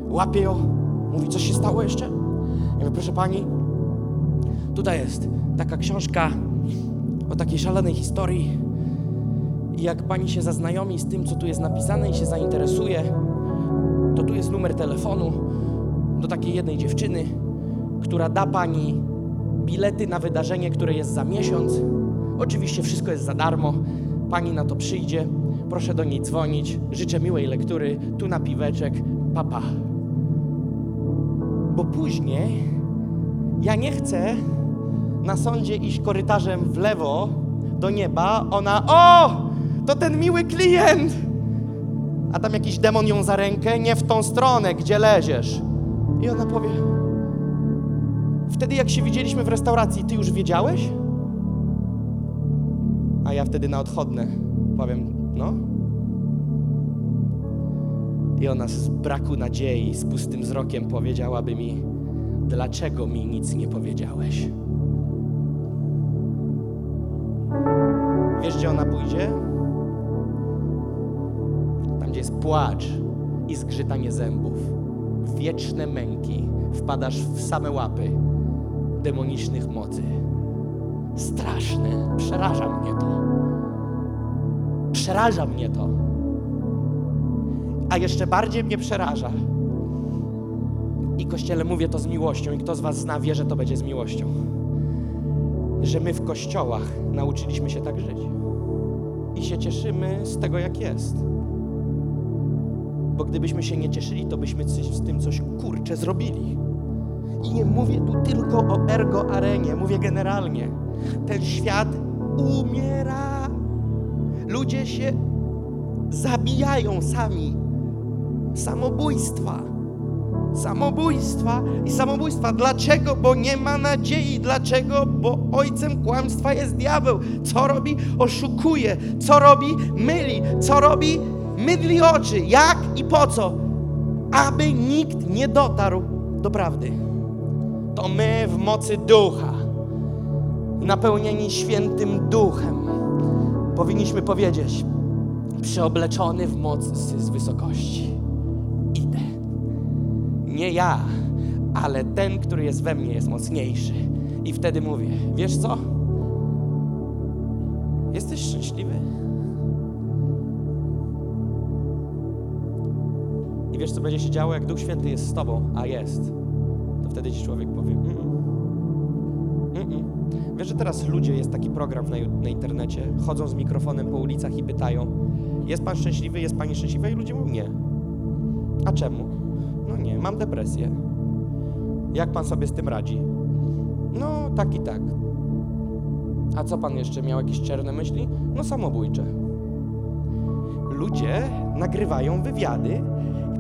Łapię ją, mówi, coś się stało jeszcze? Ja mówię, proszę pani, tutaj jest taka książka o takiej szalonej historii. I jak pani się zaznajomi z tym, co tu jest napisane i się zainteresuje, to tu jest numer telefonu do takiej jednej dziewczyny, która da pani bilety na wydarzenie, które jest za miesiąc. Oczywiście wszystko jest za darmo. Pani na to przyjdzie. Proszę do niej dzwonić. Życzę miłej lektury. Tu na piweczek. Papa. Bo później ja nie chcę na sądzie iść korytarzem w lewo do nieba. Ona, o, to ten miły klient. A tam jakiś demon ją za rękę, nie w tą stronę, gdzie leziesz. I ona powie, wtedy jak się widzieliśmy w restauracji, ty już wiedziałeś? A ja wtedy na odchodne powiem, no. I ona z braku nadziei, z pustym wzrokiem powiedziałaby mi, dlaczego mi nic nie powiedziałeś? Wiesz, gdzie ona pójdzie? Tam, gdzie jest płacz i zgrzytanie zębów, wieczne męki, wpadasz w same łapy demonicznych mocy. Straszne, przeraża mnie to. Przeraża mnie to. A jeszcze bardziej mnie przeraża. I kościele mówię to z miłością, i kto z Was zna, wie, że to będzie z miłością. Że my w kościołach nauczyliśmy się tak żyć. I się cieszymy z tego, jak jest. Bo gdybyśmy się nie cieszyli, to byśmy z tym coś kurcze zrobili. I nie mówię tu tylko o ergo arenie, mówię generalnie. Ten świat umiera. Ludzie się zabijają sami. Samobójstwa. Samobójstwa i samobójstwa. Dlaczego? Bo nie ma nadziei. Dlaczego? Bo ojcem kłamstwa jest diabeł. Co robi? Oszukuje. Co robi? Myli. Co robi? Mydli oczy. Jak i po co? Aby nikt nie dotarł do prawdy. To my w mocy ducha, napełnieni świętym duchem, powinniśmy powiedzieć: Przeobleczony w moc z wysokości. Idę. Nie ja, ale ten, który jest we mnie, jest mocniejszy. I wtedy mówię: Wiesz co? Jesteś szczęśliwy? I wiesz, co będzie się działo, jak Duch Święty jest z Tobą, a jest. Wtedy ci człowiek powie: mm -mm. Mm Wiesz, że teraz ludzie, jest taki program na, na internecie, chodzą z mikrofonem po ulicach i pytają: Jest pan szczęśliwy, jest pani szczęśliwa? I ludzie mówią: Nie. A czemu? No nie, mam depresję. Jak pan sobie z tym radzi? No, tak i tak. A co pan jeszcze miał jakieś czerne myśli? No, samobójcze. Ludzie nagrywają wywiady.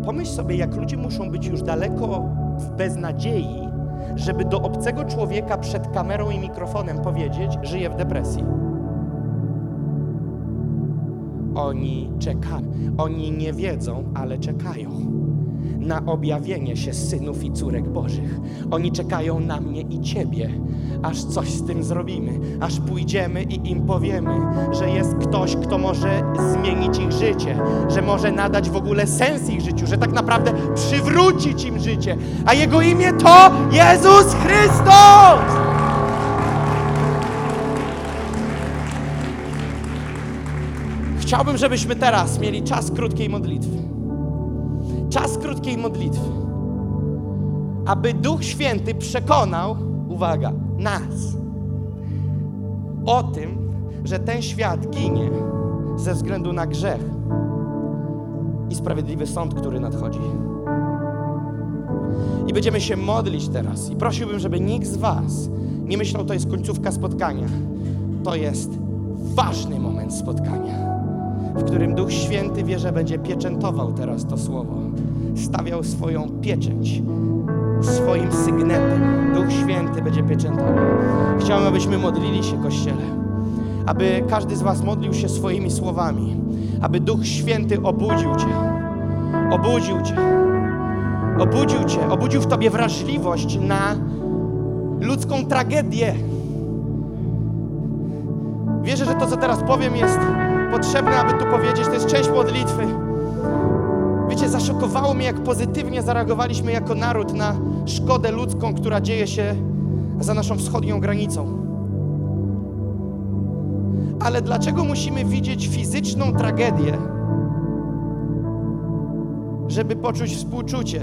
Pomyśl sobie, jak ludzie muszą być już daleko w beznadziei, żeby do obcego człowieka przed kamerą i mikrofonem powiedzieć, żyje w depresji. Oni czekają. Oni nie wiedzą, ale czekają na objawienie się synów i córek Bożych. Oni czekają na mnie i Ciebie, aż coś z tym zrobimy, aż pójdziemy i im powiemy, że jest ktoś, kto może zmienić ich życie, że może nadać w ogóle sens ich życiu, że tak naprawdę przywrócić im życie, a Jego imię to Jezus Chrystus! Chciałbym, żebyśmy teraz mieli czas krótkiej modlitwy czas krótkiej modlitwy, aby Duch Święty przekonał, uwaga, nas o tym, że ten świat ginie ze względu na grzech i sprawiedliwy sąd, który nadchodzi. I będziemy się modlić teraz. I prosiłbym, żeby nikt z Was nie myślał, to jest końcówka spotkania. To jest ważny moment spotkania w którym Duch Święty wie, że będzie pieczętował teraz to słowo. stawiał swoją pieczęć, swoim sygnetem. Duch Święty będzie pieczętował. Chciałbym, abyśmy modlili się, Kościele. Aby każdy z Was modlił się swoimi słowami. Aby Duch Święty obudził Cię. Obudził Cię. Obudził Cię. Obudził w Tobie wrażliwość na ludzką tragedię. Wierzę, że to, co teraz powiem, jest potrzebne, aby tu powiedzieć. To jest część modlitwy. Wiecie, zaszokowało mnie, jak pozytywnie zareagowaliśmy jako naród na szkodę ludzką, która dzieje się za naszą wschodnią granicą. Ale dlaczego musimy widzieć fizyczną tragedię, żeby poczuć współczucie?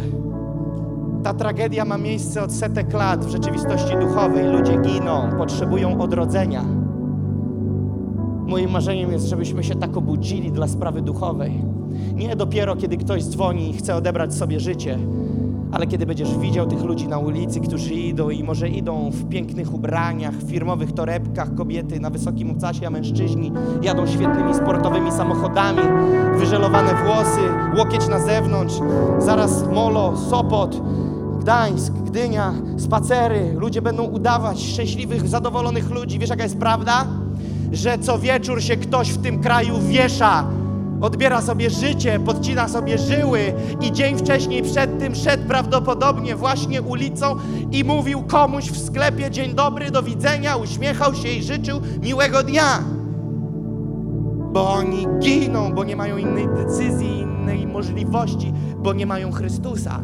Ta tragedia ma miejsce od setek lat w rzeczywistości duchowej. Ludzie giną, potrzebują odrodzenia. Moim marzeniem jest, żebyśmy się tak obudzili dla sprawy duchowej. Nie dopiero, kiedy ktoś dzwoni i chce odebrać sobie życie, ale kiedy będziesz widział tych ludzi na ulicy, którzy idą i może idą w pięknych ubraniach, w firmowych torebkach, kobiety na wysokim obcasie, a mężczyźni jadą świetnymi sportowymi samochodami, wyżelowane włosy, łokieć na zewnątrz, zaraz Molo, Sopot, Gdańsk, Gdynia, spacery, ludzie będą udawać szczęśliwych, zadowolonych ludzi. Wiesz jaka jest prawda? Że co wieczór się ktoś w tym kraju wiesza odbiera sobie życie, podcina sobie żyły i dzień wcześniej przed tym szedł prawdopodobnie właśnie ulicą i mówił komuś w sklepie dzień dobry, do widzenia, uśmiechał się i życzył miłego dnia. Bo oni giną, bo nie mają innej decyzji, innej możliwości, bo nie mają Chrystusa.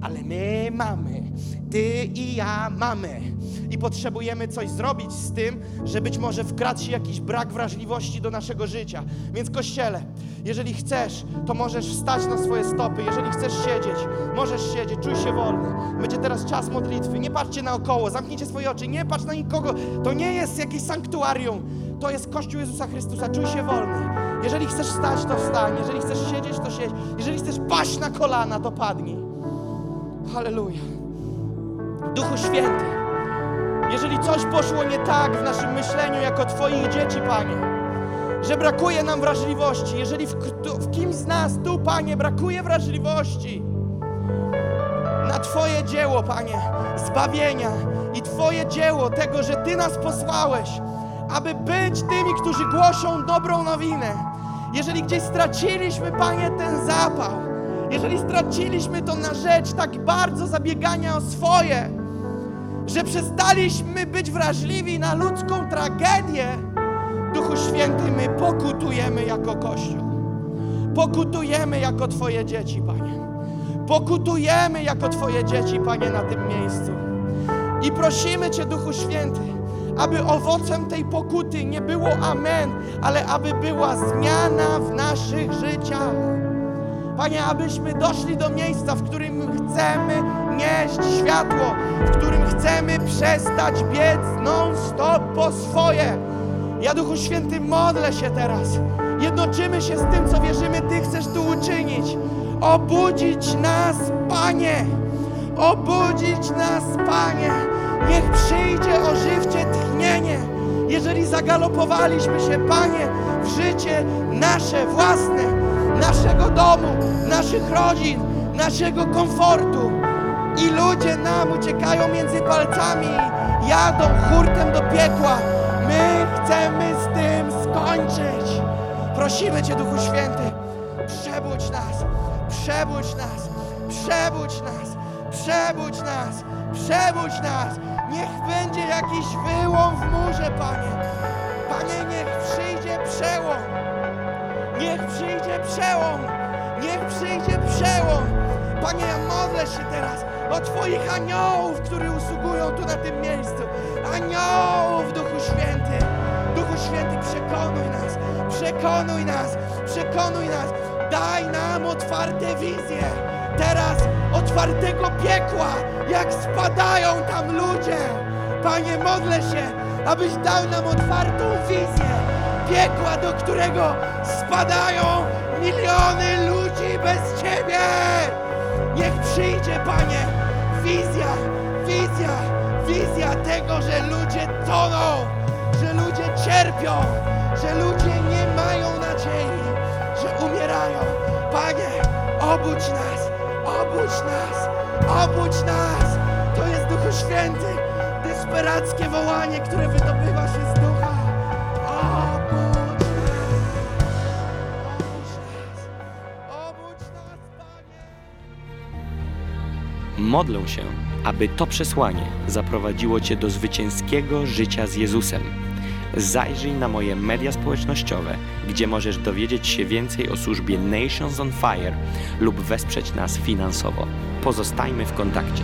Ale my mamy, ty i ja mamy. I potrzebujemy coś zrobić z tym, że być może wkradł się jakiś brak wrażliwości do naszego życia. Więc Kościele, jeżeli chcesz, to możesz wstać na swoje stopy. Jeżeli chcesz siedzieć, możesz siedzieć, czuj się wolny. Będzie teraz czas modlitwy. Nie patrzcie naokoło, zamknijcie swoje oczy, nie patrz na nikogo. To nie jest jakieś sanktuarium. To jest Kościół Jezusa Chrystusa. Czuj się wolny. Jeżeli chcesz wstać, to wstań. Jeżeli chcesz siedzieć, to siedź. Jeżeli chcesz paść na kolana, to padnij. Halleluja. Duchu Święty, jeżeli coś poszło nie tak w naszym myśleniu jako Twoich dzieci, Panie, że brakuje nam wrażliwości, jeżeli w, w kimś z nas tu, Panie, brakuje wrażliwości na Twoje dzieło, Panie, zbawienia i Twoje dzieło tego, że Ty nas posłałeś, aby być tymi, którzy głoszą dobrą nowinę. Jeżeli gdzieś straciliśmy, Panie, ten zapał, jeżeli straciliśmy to na rzecz tak bardzo zabiegania o swoje, że przestaliśmy być wrażliwi na ludzką tragedię, Duchu Święty, my pokutujemy jako Kościół. Pokutujemy jako Twoje dzieci, Panie. Pokutujemy jako Twoje dzieci, Panie, na tym miejscu. I prosimy Cię, Duchu Święty, aby owocem tej pokuty nie było amen, ale aby była zmiana w naszych życiach. Panie, abyśmy doszli do miejsca, w którym chcemy nieść światło, w którym chcemy przestać biec non-stop po swoje. Ja, Duchu Święty, modlę się teraz. Jednoczymy się z tym, co wierzymy, Ty chcesz tu uczynić. Obudzić nas, Panie. Obudzić nas, Panie. Niech przyjdzie ożywcie tchnienie. Jeżeli zagalopowaliśmy się, Panie, w życie nasze własne, naszego domu, naszych rodzin, naszego komfortu i ludzie nam uciekają między palcami, jadą hurtem do piekła. My chcemy z tym skończyć. Prosimy Cię, Duchu Święty, przebudź nas, przebudź nas, przebudź nas, przebudź nas, przebudź nas. Niech będzie jakiś wyłom w murze, Panie. Panie, niech przyjdzie przełom. Niech przyjdzie przełom. Niech przyjdzie przełom. Panie, ja modlę się teraz o Twoich aniołów, którzy usługują tu na tym miejscu. Aniołów, Duchu Święty. Duchu Święty, przekonuj nas. Przekonuj nas. Przekonuj nas. Daj nam otwarte wizje. Teraz otwartego piekła, jak spadają tam ludzie. Panie, modlę się, abyś dał nam otwartą wizję piekła, do którego spadają miliony ludzi bez Ciebie. Niech przyjdzie, Panie, wizja, wizja, wizja tego, że ludzie toną, że ludzie cierpią, że ludzie nie mają nadziei, że umierają. Panie, Obudź nas! Obudź nas! Obudź nas! To jest Duchu Święty! Desperackie wołanie, które wydobywa się z Modlę się, aby to przesłanie zaprowadziło Cię do zwycięskiego życia z Jezusem. Zajrzyj na moje media społecznościowe, gdzie możesz dowiedzieć się więcej o służbie Nations on Fire lub wesprzeć nas finansowo. Pozostajmy w kontakcie.